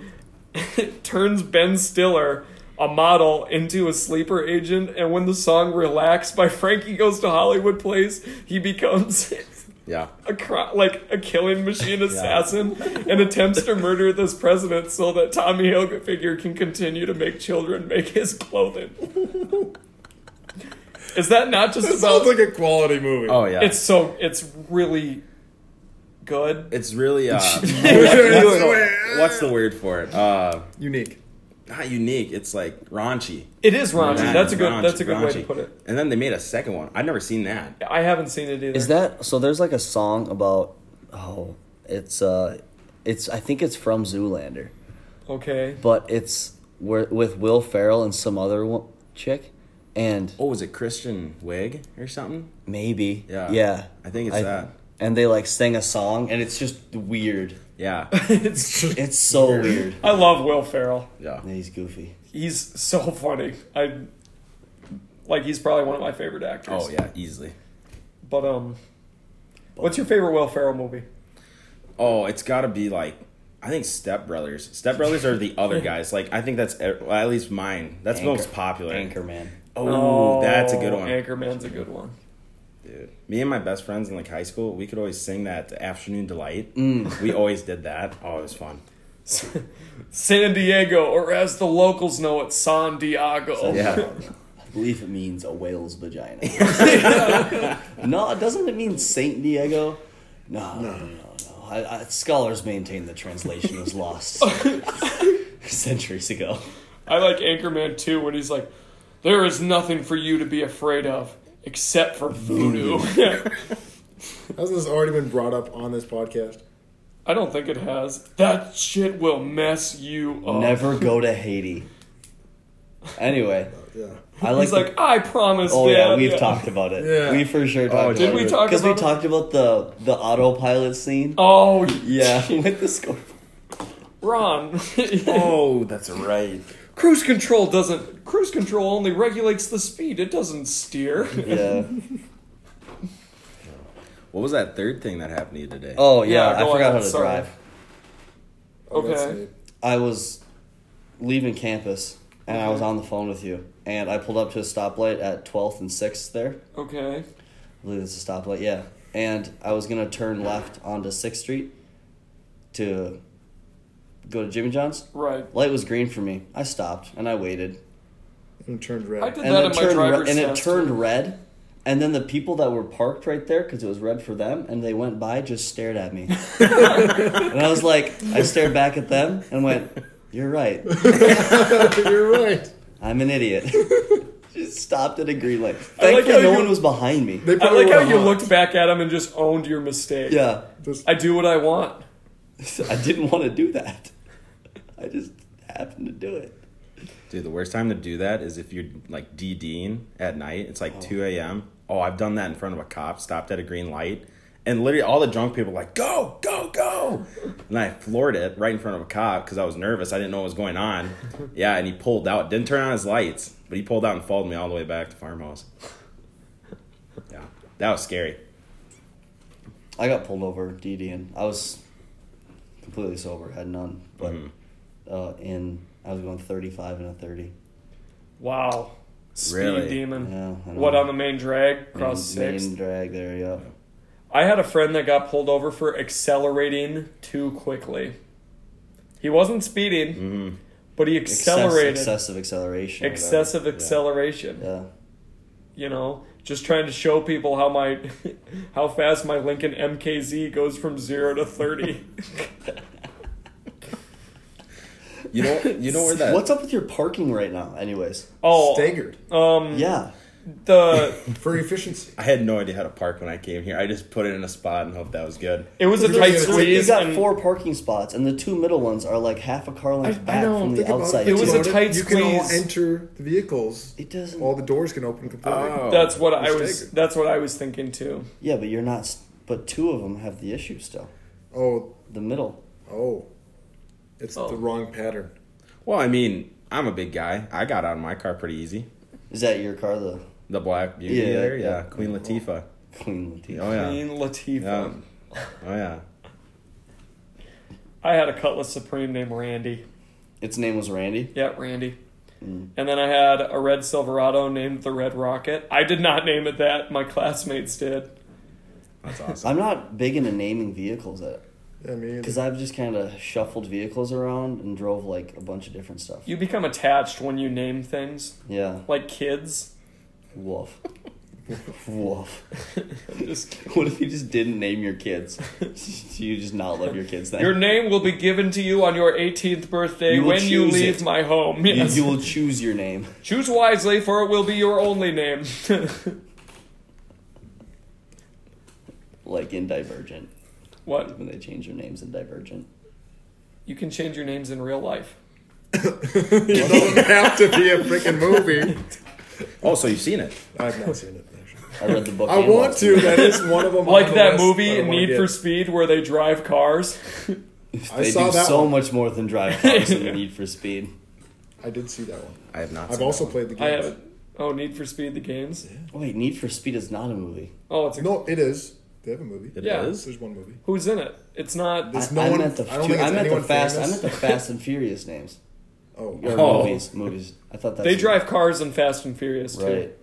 turns Ben Stiller, a model, into a sleeper agent, and when the song "Relax" by Frankie Goes to Hollywood plays, he becomes Yeah. a cro- like a killing machine assassin and attempts to murder this president so that Tommy Hilfiger can continue to make children make his clothing. Is that not just That about? sounds like a quality movie. Oh yeah. It's so it's really good. it's really uh what's, the, what's the word for it? Uh unique. Not unique, it's like raunchy. It is raunchy. Yeah, That's a good. raunchy, that's a good way to raunchy. put it. And then they made a second one. I've never seen that. I haven't seen it either. Is that so? There's like a song about. Oh, it's uh, it's I think it's from Zoolander, okay? but it's where with Will Ferrell and some other one, chick, and Oh, was it Kristen Wiig or something? maybe Yeah. yeah. I think it's that. And they like sing a song, and it's just weird. Yeah. it's. It's so weird. I love Will Ferrell. Yeah. Yeah, he's goofy. He's so funny. I like. He's probably one of my favorite actors. Oh yeah, easily. But um, what's your favorite Will Ferrell movie? Oh, it's got to be like I think Step Brothers. Step Brothers are the other guys. Like I think that's well, at least mine. That's Anchor- most popular. Anchorman. Oh, that's a good one, Anchorman's a good one. Dude. Me and my best friends in like high school, we could always sing that Afternoon Delight. Mm. We always did that. Oh, it was fun. San Diego, or as the locals know it, San Diego. Yeah. I believe it means a whale's vagina. no, doesn't it mean Saint Diego? No, no, no, no. no. I, I, scholars maintain the translation was lost centuries ago. I like Anchorman too when he's like, "There is nothing for you to be afraid of except for voodoo." Hasn't this already been brought up on this podcast? I don't think it has. That shit will mess you up. Never go to Haiti. Anyway, oh, Yeah. I like. He's the- like, I promise. oh yeah, Dad." we've talked about it. Yeah. We for sure oh, talked Oh, about did it. we talk Because we it? talked about the the autopilot scene. Oh Yeah, with the score. Ron. Oh, that's right. Cruise control doesn't. Cruise control only regulates the speed. It doesn't steer. Yeah. What was that third thing that happened to you today? Oh yeah, Yeah, I go forgot ahead, how to sorry. drive. Okay. I was leaving campus and I was on the phone with you, and I pulled up to a stoplight at 12th and 6th there. Okay. I believe it's a stoplight, yeah. And I was gonna turn left onto 6th Street to go to Jimmy John's. Right. Light was green for me. I stopped and I waited, And it turned red. I did and that then in it my turned re- and it turned too. red. And then the people that were parked right there, because it was red for them, and they went by, just stared at me. and I was like, I stared back at them and went, "You're right. You're right. I'm an idiot. just stopped at a green light. I like Thankfully, no you- one was behind me. They I probably like how you hot. looked back at him and just owned your mistake. Yeah, Just, I do what I want. I didn't want to do that. I just happened to do it. Dude, the worst time to do that is if you're like DDing at night. It's like 2 a.m. Oh, I've done that in front of a cop, stopped at a green light. And literally all the drunk people were like, go, go, go. And I floored it right in front of a cop because I was nervous. I didn't know what was going on. Yeah, and he pulled out. Didn't turn on his lights, but he pulled out and followed me all the way back to farmhouse. Yeah, that was scary. I got pulled over DDing. I was completely sober, had none, but Mhm. uh, in I was going 35 and a 30. Wow. Speed Really? demon. Yeah, What on the main drag? Cross main, six. main drag there, yeah. I had a friend that got pulled over for accelerating too quickly. He wasn't speeding, hmm but he accelerated. Excess, excessive acceleration. excessive acceleration. Yeah. You know, just trying to show people how my how fast my Lincoln MKZ goes from zero to thirty. You know, you know where that. What's up with your parking right now, anyways? oh, staggered um, Yeah. The for efficiency. I had no idea how to park when I came here. I just put it in a spot and hoped that was good. it was a tight squeeze. You squeeze. got and four parking spots, and the two middle ones are like half a car length I- I back know, from the Think about outside. It was a tight You can all squeeze. enter the vehicles. It doesn't. All the doors can open completely. Oh. That's what I was. staggered. That's what I was thinking too. yeah, but you're not. s- But two of them have the issue still. Oh, The middle. oh, it's Oh. the wrong pattern. Well, I mean, I'm a big guy. I got out of my car pretty easy. Is that your car? The The black beauty Yeah, there, yeah. yeah. Queen Latifah. Queen Latifah. Oh yeah. Queen Latifah. Yeah. Oh yeah. I had a Cutlass Supreme named Randy. Its name was Randy. Yeah, Randy. Mm. And then I had a red Silverado named the Red Rocket. I did not name it that. My classmates did. That's awesome. I'm not big into naming vehicles Yeah, me. because I've just kind of shuffled vehicles around and drove like a bunch of different stuff. You become attached when you name things, Yeah. like kids. Woof. Woof. Just What if you just didn't name your kids? Do you just not love your kids then? Your name will be given to you on your 18th birthday You will when you choose leave it. my home. You- Yes. you will choose your name. Choose wisely, for it will be your only name. Like in Divergent. what? When they change their names in Divergent. You can change your names in real life. it doesn't have to be a freaking movie. Oh, so you've seen it? I've not seen it. Actually. I read the book. I want to. That is one of them. Like that movie, Need for Speed, where they drive cars. I They saw do that so one. much more than drive cars than Need for Speed. I did see that one. I have not. I've also played the I game. Oh, Need for Speed, the games. Oh, wait, Need for Speed is not a movie. Oh, it's a, No, it is. They have a movie. It Yeah. is? There's one movie. who's in it? It's not. There's I, no I one- meant the I don't think I meant the anyone fast. I famous. meant the Fast and Furious names. Oh, Or Oh. movies. Movies. I thought that's They drive cars in Fast and Furious too. right.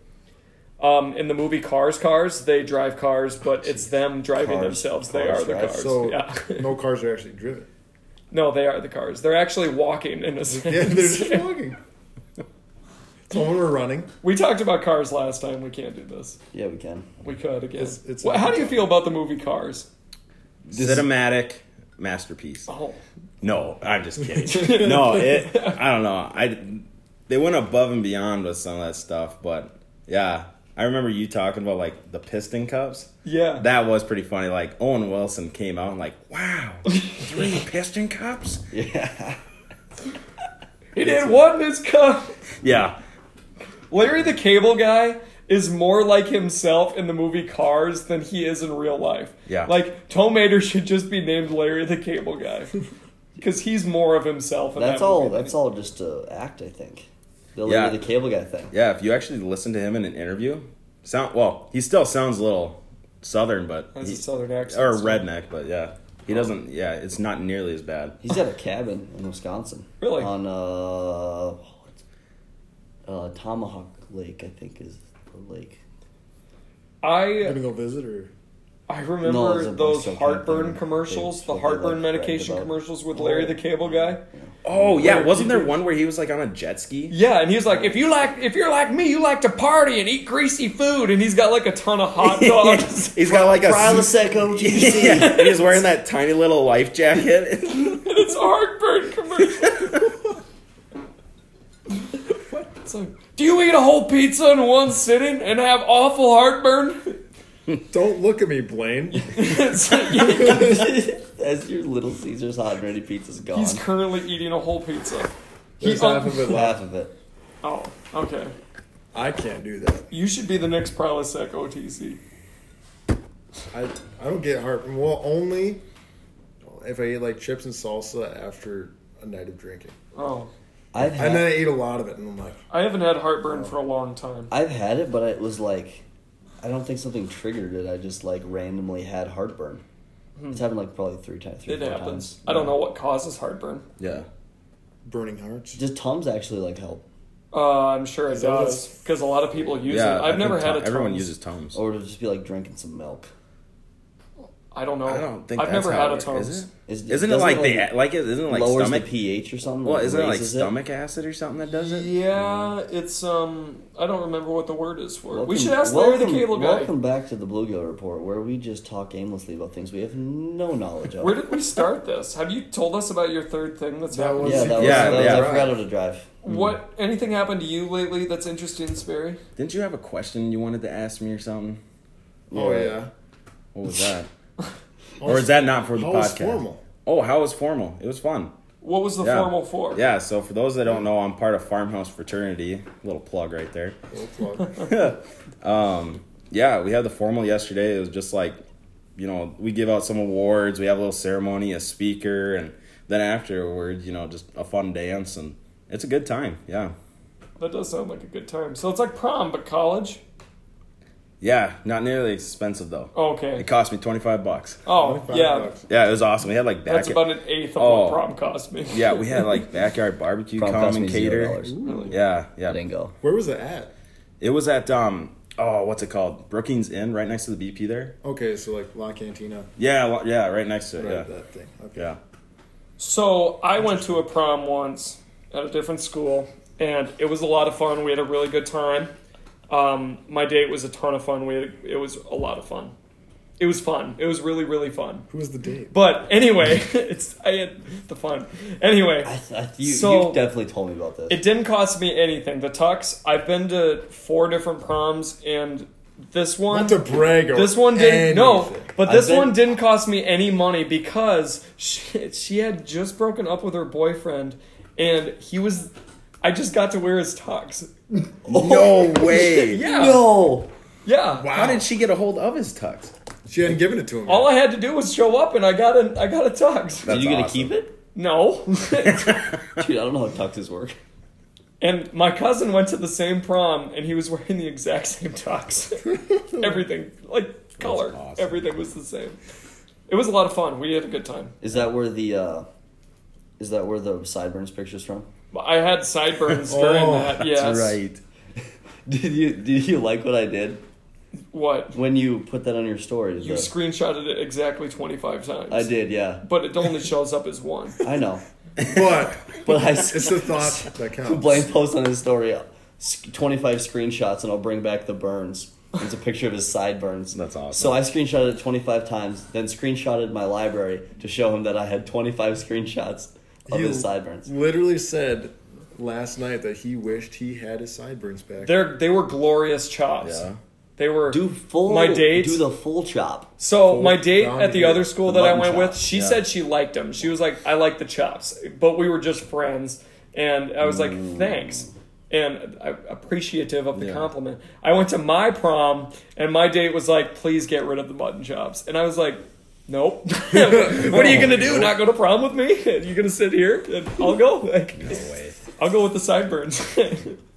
Um, in the movie Cars, Cars, they drive cars, but it's them driving Cars. themselves. They Cars are the drive. cars. So yeah. no cars are actually driven. No, they are the cars. They're actually walking in a sense. Yeah, they're just walking. So when we're running, we talked about cars last time. We can't do this. Yeah, we can. We could again. It's- it's Well, how do you feel about the movie Cars? Cinematic masterpiece. Oh, No, I'm just kidding. no, it. I don't know. I they went above and beyond with some of that stuff, but yeah, I remember you talking about like the piston cups. yeah. That was pretty funny. Like Owen Wilson came out and like, wow, three piston cups. Yeah. he did what in his cup? Yeah, Larry the Cable Guy is more like himself in the movie Cars than he is in real life. Yeah. Like Tow Mater should just be named Larry the Cable Guy because he's more of himself. In That's that all. movie That's all just to act. I think. The Yeah. The cable guy thing. yeah. If you actually listen to him in an interview, sound well, he still sounds a little southern, but Has he, a southern accent. or redneck, but yeah, he doesn't. Yeah, it's not nearly as bad. He's at a cabin in Wisconsin. Really? On uh, uh, Tomahawk Lake, I think is the lake. I gonna go visit or I remember it's those Boston heartburn campaign. commercials, the heartburn like, medication bragged commercials with Larry the Cable Guy. Oh yeah, Where wasn't there one where he was like on a jet ski? Yeah, and he was like, if you like, if you're like me, you like to party and eat greasy food, and he's got like a ton of hot dogs. He's got like a Prilosec OTC. yeah, and he's wearing that tiny little life jacket. and it's a heartburn commercial. It's like, do you eat a whole pizza in one sitting and have awful heartburn? don't look at me, Blaine. It's As your Little Caesars hot and ready pizza's gone. he's currently eating a whole pizza. There's He- half of it left. half of it. Oh, okay. I can't do that. You should be the next Prilosec OTC. I I don't get heart. Well, only if I eat like chips and salsa after a night of drinking, Oh, I've and then I eat a lot of it, and I'm like, I haven't had heartburn oh. for a long time. I've had it, but it was like, I don't think something triggered it. I just like randomly had heartburn. It's happened like probably three times. Three, It four happens. Times. I don't know what causes heartburn. yeah. burning hearts. Does Tums actually like help, Uh, I'm sure it does because a lot of people use yeah, it. I I've never had Tom- a Everyone Tums. uses Tums. or to just be like drinking some milk? I don't know. I don't think I've that's never how had a it- Tums. Is it? Is, Isn't it doesn't like the like it isn't it like lowers stomach? the pH or something? well, isn't it like Raises stomach acid or something that does it? Yeah, it's um. I don't remember what the word is for it. Welcome, we should ask Larry welcome, the Cable Guy. Welcome back to the Bluegill Report, where we just talk aimlessly about things we have no knowledge of. Where did we start this? Have you told us about your third thing that's That happened? was- yeah, that was, Yeah, that was yeah. I forgot how to drive. What? Anything happened to you lately that's interesting, Sperry? Didn't you have a question you wanted to ask me or something? Oh yeah. What was that? or is that not for the How podcast? was formal? Oh, how was formal? It was fun. What was the Yeah. formal for? Yeah, so for those that don't know, I'm part of Farmhouse Fraternity. Little plug right there. Little plug. Um, yeah, we had the formal yesterday. It was just like, you know, we give out some awards, we have a little ceremony, a speaker, and then afterwards, you know, just a fun dance, and it's a good time. Yeah, That does sound like a good time. So it's like prom, but college. Yeah, not nearly expensive though. Okay. It cost me twenty five bucks. Oh 25 yeah, bucks. Yeah, it was awesome. We had like back. that's about an eighth of Oh. what prom cost me. yeah, we had like backyard barbecue Prom come cost and me zero cater. dollars. Really? Yeah, I yeah. didn't go. Where was it at? It was at um oh what's it called Brookings Inn right next to the BP there. Okay, so like La Cantina. Yeah, lo- yeah, right next to it. Right, Yeah, that thing. Okay. yeah. So I went to a prom once at a different school, and it was a lot of fun. We had a really good time. Um, my date was a ton of fun. We had, it was a lot of fun. It was fun. It was really really fun. Who was the date? But anyway, it's I had the fun. Anyway, I, I, you, So- you definitely told me about this. it didn't cost me anything. The tux. I've been to four different proms, and this one. Not to brag or This one didn't. No, but this been- one didn't cost me any money because she, she had just broken up with her boyfriend, and he was. I just got to wear his tux. No way. Yeah, no. yeah. Wow. How did she get a hold of his tux? She hadn't given it to him. All I had to do was show up, and I got a. I got a tux. Did That's you get to awesome. keep it? No, Dude, I don't know how tuxes work. and my cousin went to the same prom, and he was wearing the exact same tux. Everything like color, awesome. everything was the same. It was a lot of fun. We had a good time. Is that where the uh, is that where the sideburns pictures from? I had sideburns during Oh, that. Yes, right. Did you did you like what I did? What? When you put that on your stories, You the- screenshotted it exactly 25 times. I did, yeah. But it only shows up as one. I know, But but I it's the thought that counts. Blaine posts on his story uh, 25 screenshots, and I'll bring back the burns. It's a picture of his sideburns. That's awesome. So I screenshotted it 25 times, then screenshotted my library to show him that I had 25 screenshots of You his sideburns. Literally said last night that he wished he had his sideburns back. They're, they were glorious chops. Yeah. They were. Do full. My date Do the full chop. So Full my date at the here. other school The that I mutton went with, she yeah. said she liked them. She was like, "I like the chops," but we were just friends, and I was like, mm. "Thanks," and appreciative of the Yeah. compliment. I went to my prom, and my date was like, "Please get rid of the mutton chops," and I was like. Nope. what are you gonna do? Not go to prom with me? You gonna sit here? And I'll go. Like, No way. I'll go with the sideburns.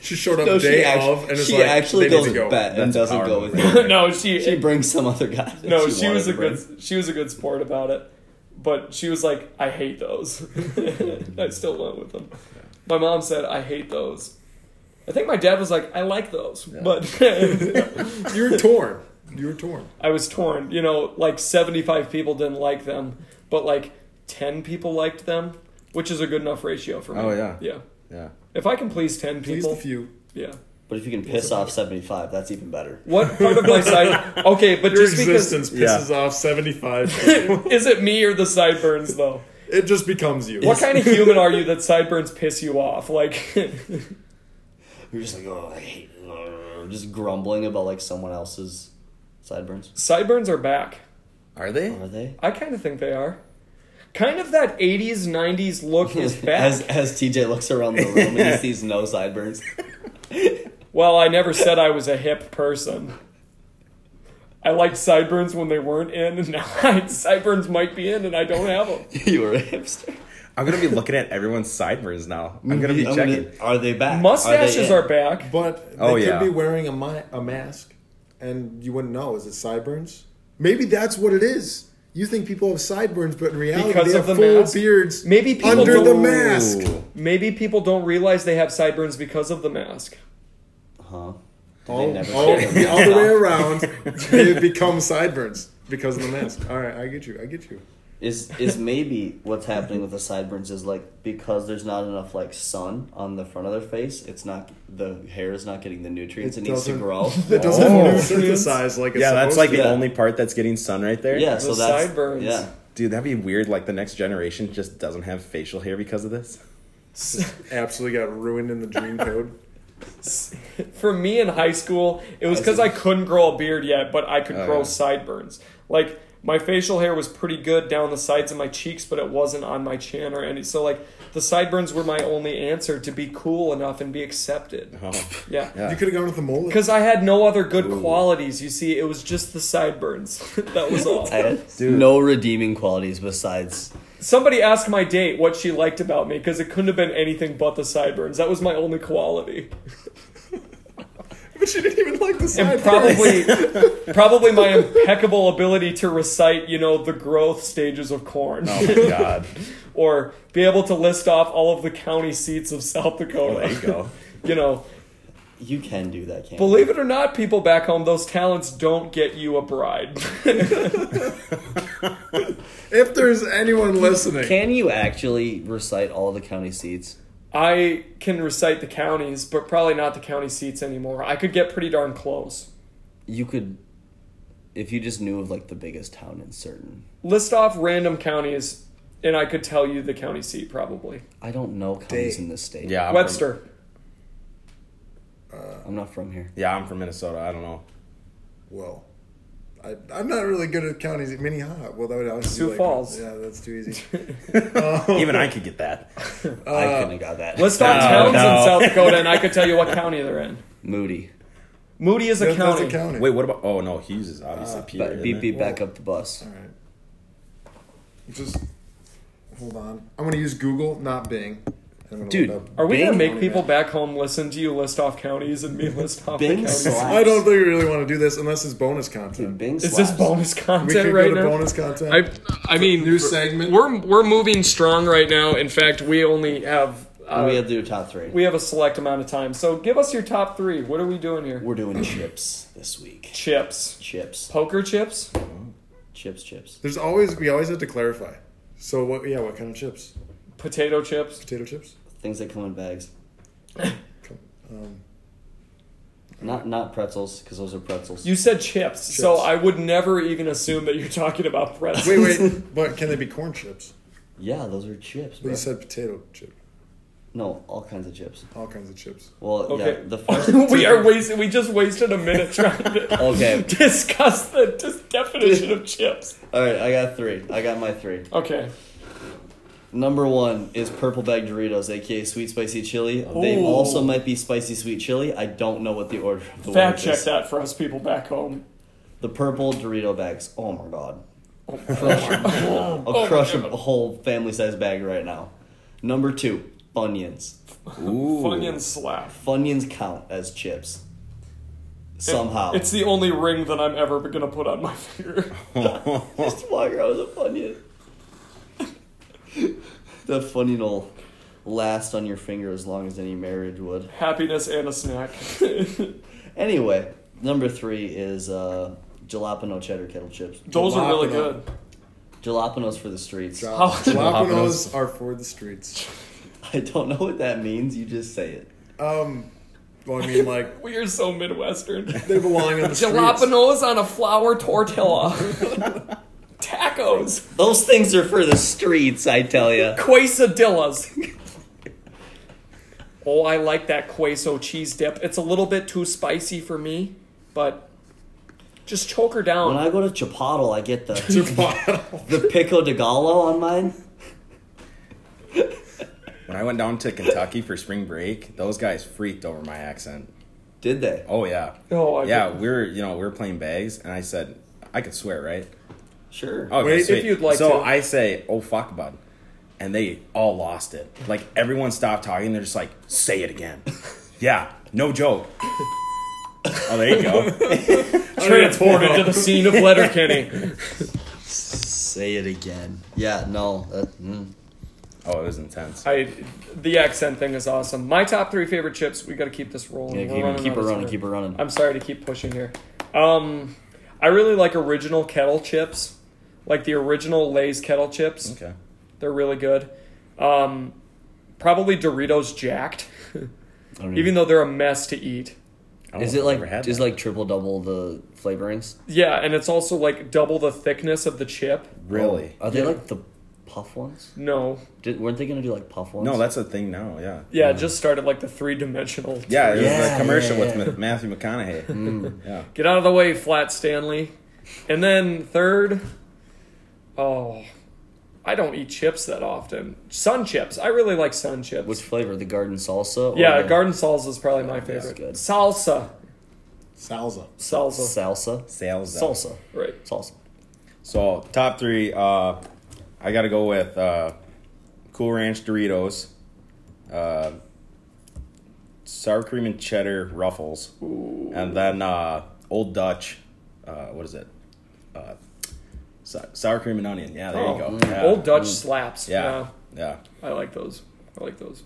She showed up No, day she, of and it's she like actually they need goes to go. bet and That's doesn't go with you. no, she She brings some other guy. No, she, wanted was a to bring. good she was a good sport about it. But she was like, I hate those. I still went with them. My mom said, I hate those. I think my dad was like, I like those. But you're torn. You were torn. I was torn. You know, like 75 people didn't like them, but like 10 people liked them, which is a good enough ratio for me. Oh, yeah. Yeah. Yeah. If I can please 10 Please people. the few. Yeah. But if you can piss off 75, that's even better. What part of my side? Okay, but Your just because. existence Yeah. pisses off 75 people. Is it me or the sideburns, though? it just becomes you. What kind of human are you that sideburns piss you off? Like, You're just like, oh, I hate it. Just grumbling about like someone else's sideburns. sideburns are back. Are they? Are they? I kind of think they are. Kind of that 80s, 90s look is back. As, as TJ looks around the room and he sees no sideburns. well, I never said I was a hip person. I liked sideburns when they weren't in, and now I, sideburns might be in, and I don't have them. you were a hipster. I'm gonna be looking at everyone's sideburns now. I'm gonna mm-hmm. be I'm checking. gonna- are they back? Mustaches they are, back. But they Oh, could yeah. be wearing a, mi- a mask and you wouldn't know. Is it sideburns? Maybe that's what it is. You think people have sideburns, but in reality, Because they of have the full mask? beards Maybe people under the don't- mask. Maybe people don't realize they have sideburns because of the mask. Huh? Did Oh, they never oh, take the other way off? around. They become sideburns because of the mask. All right, I get you. I get you. Is is maybe what's happening with the sideburns is like because there's not enough like sun on the front of their face, it's not the hair is not getting the nutrients it, needs to grow. It doesn't Oh. synthesize like it's Yeah, that's like to. the Yeah. only part that's getting sun right there. yeah, The so that's sideburns. Yeah, Dude, that'd be weird. Like the next generation just doesn't have facial hair because of this. absolutely got ruined in the dream code. For me in high school, it was because. I couldn't grow a beard yet, but I could Oh, grow yeah. sideburns. Like my facial hair was pretty good down the sides of my cheeks, but it wasn't on my chin or any. So like the sideburns were my only answer to be cool enough and be accepted. Oh. Yeah. Yeah. You could have gone with the mullet. Because I had no other good qualities. You see, it was just the sideburns. that was all. I had Dude. no redeeming qualities besides Somebody asked my date what she liked about me because it couldn't have been anything but the sideburns. That was my only quality. But she didn't even like the and probably probably my impeccable ability to recite you know the growth stages of corn Oh my god. or be able to list off all of the county seats of south dakota Well, there you go. you know you can do that. Can't believe it or not people back home those talents don't get you a bride if there's anyone listening, Can you actually recite all the county seats? I can recite the counties but probably not the county seats anymore i could get pretty darn close You could, if you just knew of like the biggest town in certain. list off random counties and i could tell you the county seat probably I don't know counties Dang. in this state. Yeah. I'm webster I'm not from here. Yeah, I'm from Minnesota. I don't know. well, I, I'm not really good at counties. Minnehaha. Well, that would obviously Sioux be like, Falls. Yeah, that's too easy. Um, Even I could get that. I uh, couldn't have got that. list off No, towns no. in south dakota and i could tell you what county they're in Moody. moody is a That- county That's a county. Wait, what about? Oh no, Hughes is obviously uh, Peter. Beep beep back up the bus. All right. Just hold on. I'm gonna use Google, not Bing. I'm gonna Dude, Are we Bing gonna make people back home listen to you list off counties and me list off Bing the counties? slaps. I don't think we really want to do this unless it's bonus Dude, content. Bing Is this slaps. bonus we content could right go to now? bonus content. I I mean New segment. We're we're moving strong right now. In fact, we only have Uh, we have to do top three. we have a select amount of time. So give us your top three. What are we doing here? We're doing chips this week. Chips. Chips, Poker chips? chips, chips. There's always we always have to clarify. So what? Yeah, what kind of chips? Potato chips? Potato chips. Things that come in bags. Um, Not not pretzels because those are pretzels. You said chips, so I would never even assume that you're talking about pretzels. wait, wait. but can they be corn chips? yeah, those are chips. But Bro. you said potato chip. no, all kinds of chips. All kinds of chips. Well, Okay. yeah, the first we are wasting. We just wasted a minute trying to Okay. discuss the dis- definition of chips. All right, I got three. I got my three. Okay. Number one is purple bag Doritos, aka sweet spicy chili. They Ooh. also might be spicy sweet chili. I don't know what the order of the Fact word check is. that for us people back home. The purple Dorito bags. Oh my god. Oh, I'll oh oh my crush a whole family size bag right now. Number two, Funyuns. Ooh. Funyun slap. Funyuns count as chips. Somehow. It's the only ring that I'm ever gonna put on my finger. Just walk around with a Funyun. The Funyun will last on your finger as long as any marriage would. Happiness and a snack. Anyway, number three is uh, jalapeno cheddar kettle chips. Those are really Jalapeno. good. Jalapenos for the streets. How- Jalapenos are for the streets. I don't know what that means. You just say it. Um, well, I mean, like We are so Midwestern. they belong on the streets. Jalapenos on a flour tortilla. Tacos. Those things are for the streets, I tell you. Quesadillas. oh, I like that queso cheese dip. It's a little bit too spicy for me, but just choke her down. When I go to Chipotle, I get the Chipotle. the pico de gallo on mine. When I went down to Kentucky for spring break, those guys freaked over my accent. Did they? Oh yeah. oh, I Yeah, we were you know we were playing bags, and I said I could swear, right? Sure. Okay, Wait, if you'd like so to. I say, "Oh fuck, bud," and they all lost it. Like everyone stopped talking. They're just like, "Say it again." yeah, no joke. oh, there you go. transported to the scene of Letterkenny. Say it again. Yeah, no. That, mm. Oh, it was intense. I, the accent thing is awesome. My top three favorite chips. We got to keep this rolling. Yeah, We're keep, running keep it running, time. keep it running. I'm sorry to keep pushing here. Um, I really like original kettle chips, like the original Lay's kettle chips. Okay. They're really good. Um, probably Doritos Jacked, I even though they're a mess to eat. Is it if I've ever like had is that. like triple double the flavorings? Yeah, and it's also like double the thickness of the chip. really? Are they Yeah. like the puff ones? No, Did, weren't they gonna do like puff ones? No, that's a thing now. Yeah. yeah, it just started like the three dimensional. Yeah, it was Yeah, a commercial yeah, with yeah. Ma- Matthew McConaughey. Mm. Yeah. Get out of the way, Flat Stanley. And then third, oh, I don't eat chips that often. Sun chips. I really like sun chips. Which flavor? The garden salsa? or yeah, the garden salsa is probably my that's favorite. good. Salsa. Salsa. Salsa. salsa. Salsa. Salsa. Right. Salsa. So top three, uh, I got to go with uh, Cool Ranch Doritos, uh, sour cream and cheddar Ruffles, and then uh, Old Dutch. Uh, what is it? So- sour cream and onion. Yeah, there Oh, you go. mm. Yeah. Old Dutch slaps. Yeah, Yeah. yeah. I like those. I like those.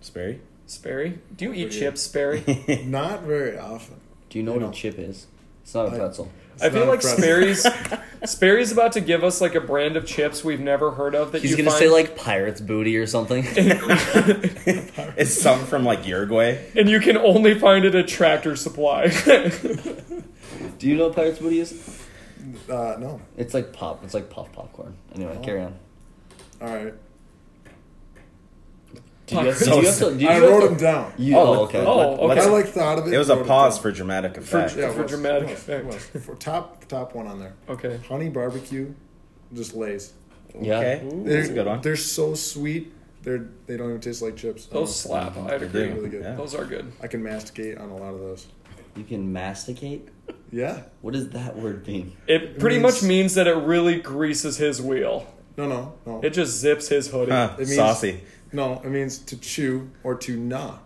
Sperry. Sperry? Do you eat chips, Sperry? Not very often. Do you know You what know. a chip is? It's not a pretzel. It's I feel like pretzel. Sperry's Sperry's about to give us like a brand of chips we've never heard of that He's you gonna find say like pirate's booty or something. It's something from like Uruguay. and you can only find it at Tractor Supply. Do you know what pirate's booty is? Uh, no. It's like pop. It's like puff popcorn. Anyway, Oh. carry on. All right. Did you have, did you have to? Did you I have wrote to- them down. You, Oh, oh, okay. Oh, okay. I like thought of it. It was a wrote pause down. for dramatic effect. Yeah, it for was, dramatic it was, effect. it was. For top top one on there. okay. Honey barbecue, just lays. Yeah. Okay, They're, that's a good one. They're so sweet. They're they don't even taste like chips. Those slap. I'd They agree. Really good. Yeah. Those are good. I can masticate on a lot of those. You can masticate. Yeah. What does that word mean? It pretty means- much means that it really greases his wheel. No, no, no. It just zips his hoodie Huh, It means- saucy. no, it means to chew or to gnaw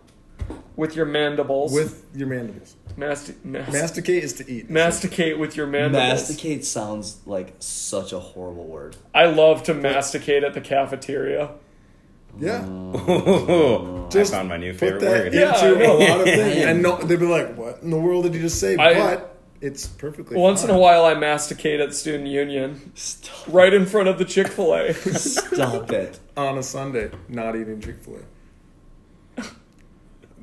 with your mandibles. with your mandibles. Masti- mas- Masticate is to eat. masticate with your mandibles. Masticate sounds like such a horrible word. I love to masticate at the cafeteria. Yeah. I Just found my new Put favorite that word. Yeah, I into a lot of things, and no, they'd be like, "What in the world did you just say?" I- but it's perfectly. Once in a while, I masticate at student union, Stop, right in front of the Chick Fil A. stop it. on a Sunday, not eating Chick Fil A.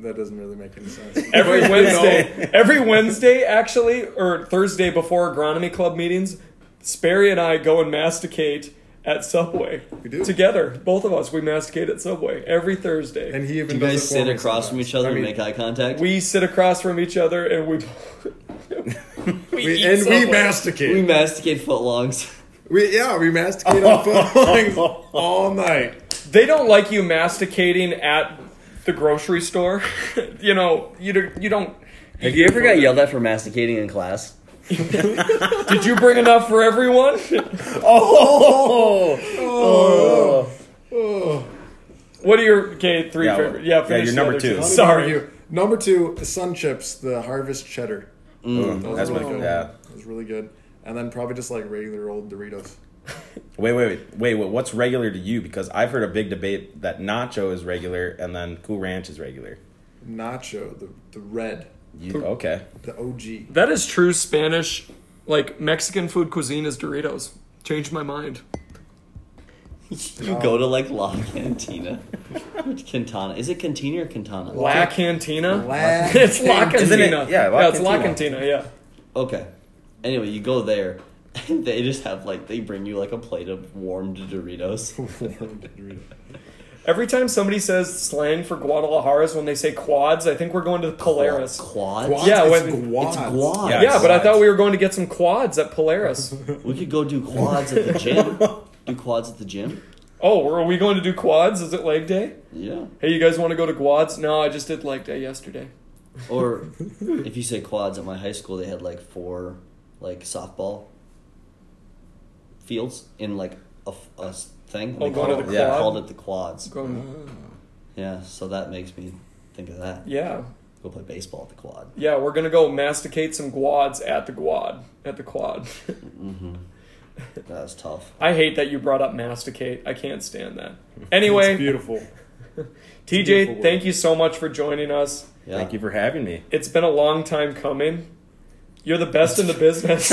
That doesn't really make any sense. every But, you Wednesday, know, every Wednesday actually, or Thursday before agronomy club meetings, Sperry and I go and masticate at Subway We do. together. Both of us we masticate at Subway every Thursday. and he even Do you guys sit across from each other I and mean, make eye contact? we sit across from each other and we we, eat and we Subway. masticate. we We, masticate footlongs. We yeah, we masticate on footlongs all night. They don't like you masticating at the grocery store. you know, you do, you don't. Have you ever got yelled at for masticating in class? Did you bring enough for everyone? Oh. oh, What are your okay three Yeah, favorite? Yeah, yeah, finish you're number two. two. Sorry. you- Number two, Sun Chips, the Harvest Cheddar. Ooh, That was that's really my good. yeah. It was really good. And then probably just like regular old Doritos. Wait, wait, wait, wait, wait. What's regular to you? Because I've heard a big debate that nacho is regular and then Cool Ranch is regular. Nacho, the the red, You, okay. the OG. That is true Spanish, like Mexican food cuisine is Doritos. Changed my mind. You go to like La Cantina. Quintana. Is it Cantina or Quintana? La Cantina. La it's La Cantina. Isn't it? Yeah, La yeah, it's La Cantina. Cantina. Yeah. Okay. Anyway, you go there, and they just have like they bring you like a plate of warmed Doritos. Every time somebody says slang for Guadalajara's when they say quads, I think we're going to Polaris. Quads. Quads? Yeah, it's when- guads. It's quads. Yeah, Yeah, but I thought we were going to get some quads at Polaris. We could go do quads at the gym. do quads at the gym. oh, are we going to do quads? Is it leg day? Yeah. Hey, you guys want to go to quads? No, I just did leg day yesterday. Or if you say quads at my high school, they had like four like softball fields in like a, f- a s- thing. Oh, They going to called the it- they quad? called it the quads. Going, Yeah, so that makes me think of that. yeah, Go play baseball at the quad. yeah, we're gonna go masticate some quads at the quad at the quad. Mm-hmm. That was tough. I hate that you brought up masticate. I can't stand that. It's Anyway, beautiful. TJ, beautiful thank you so much for joining us. Yeah. Thank you for having me. It's been a long time coming. You're the best in the business.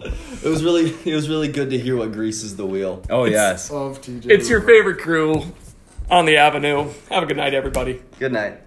It was really it was really good to hear what greases the wheel. Oh, yes. Of TJ. it's your favorite crew on the avenue. Have a good night, everybody. Good night.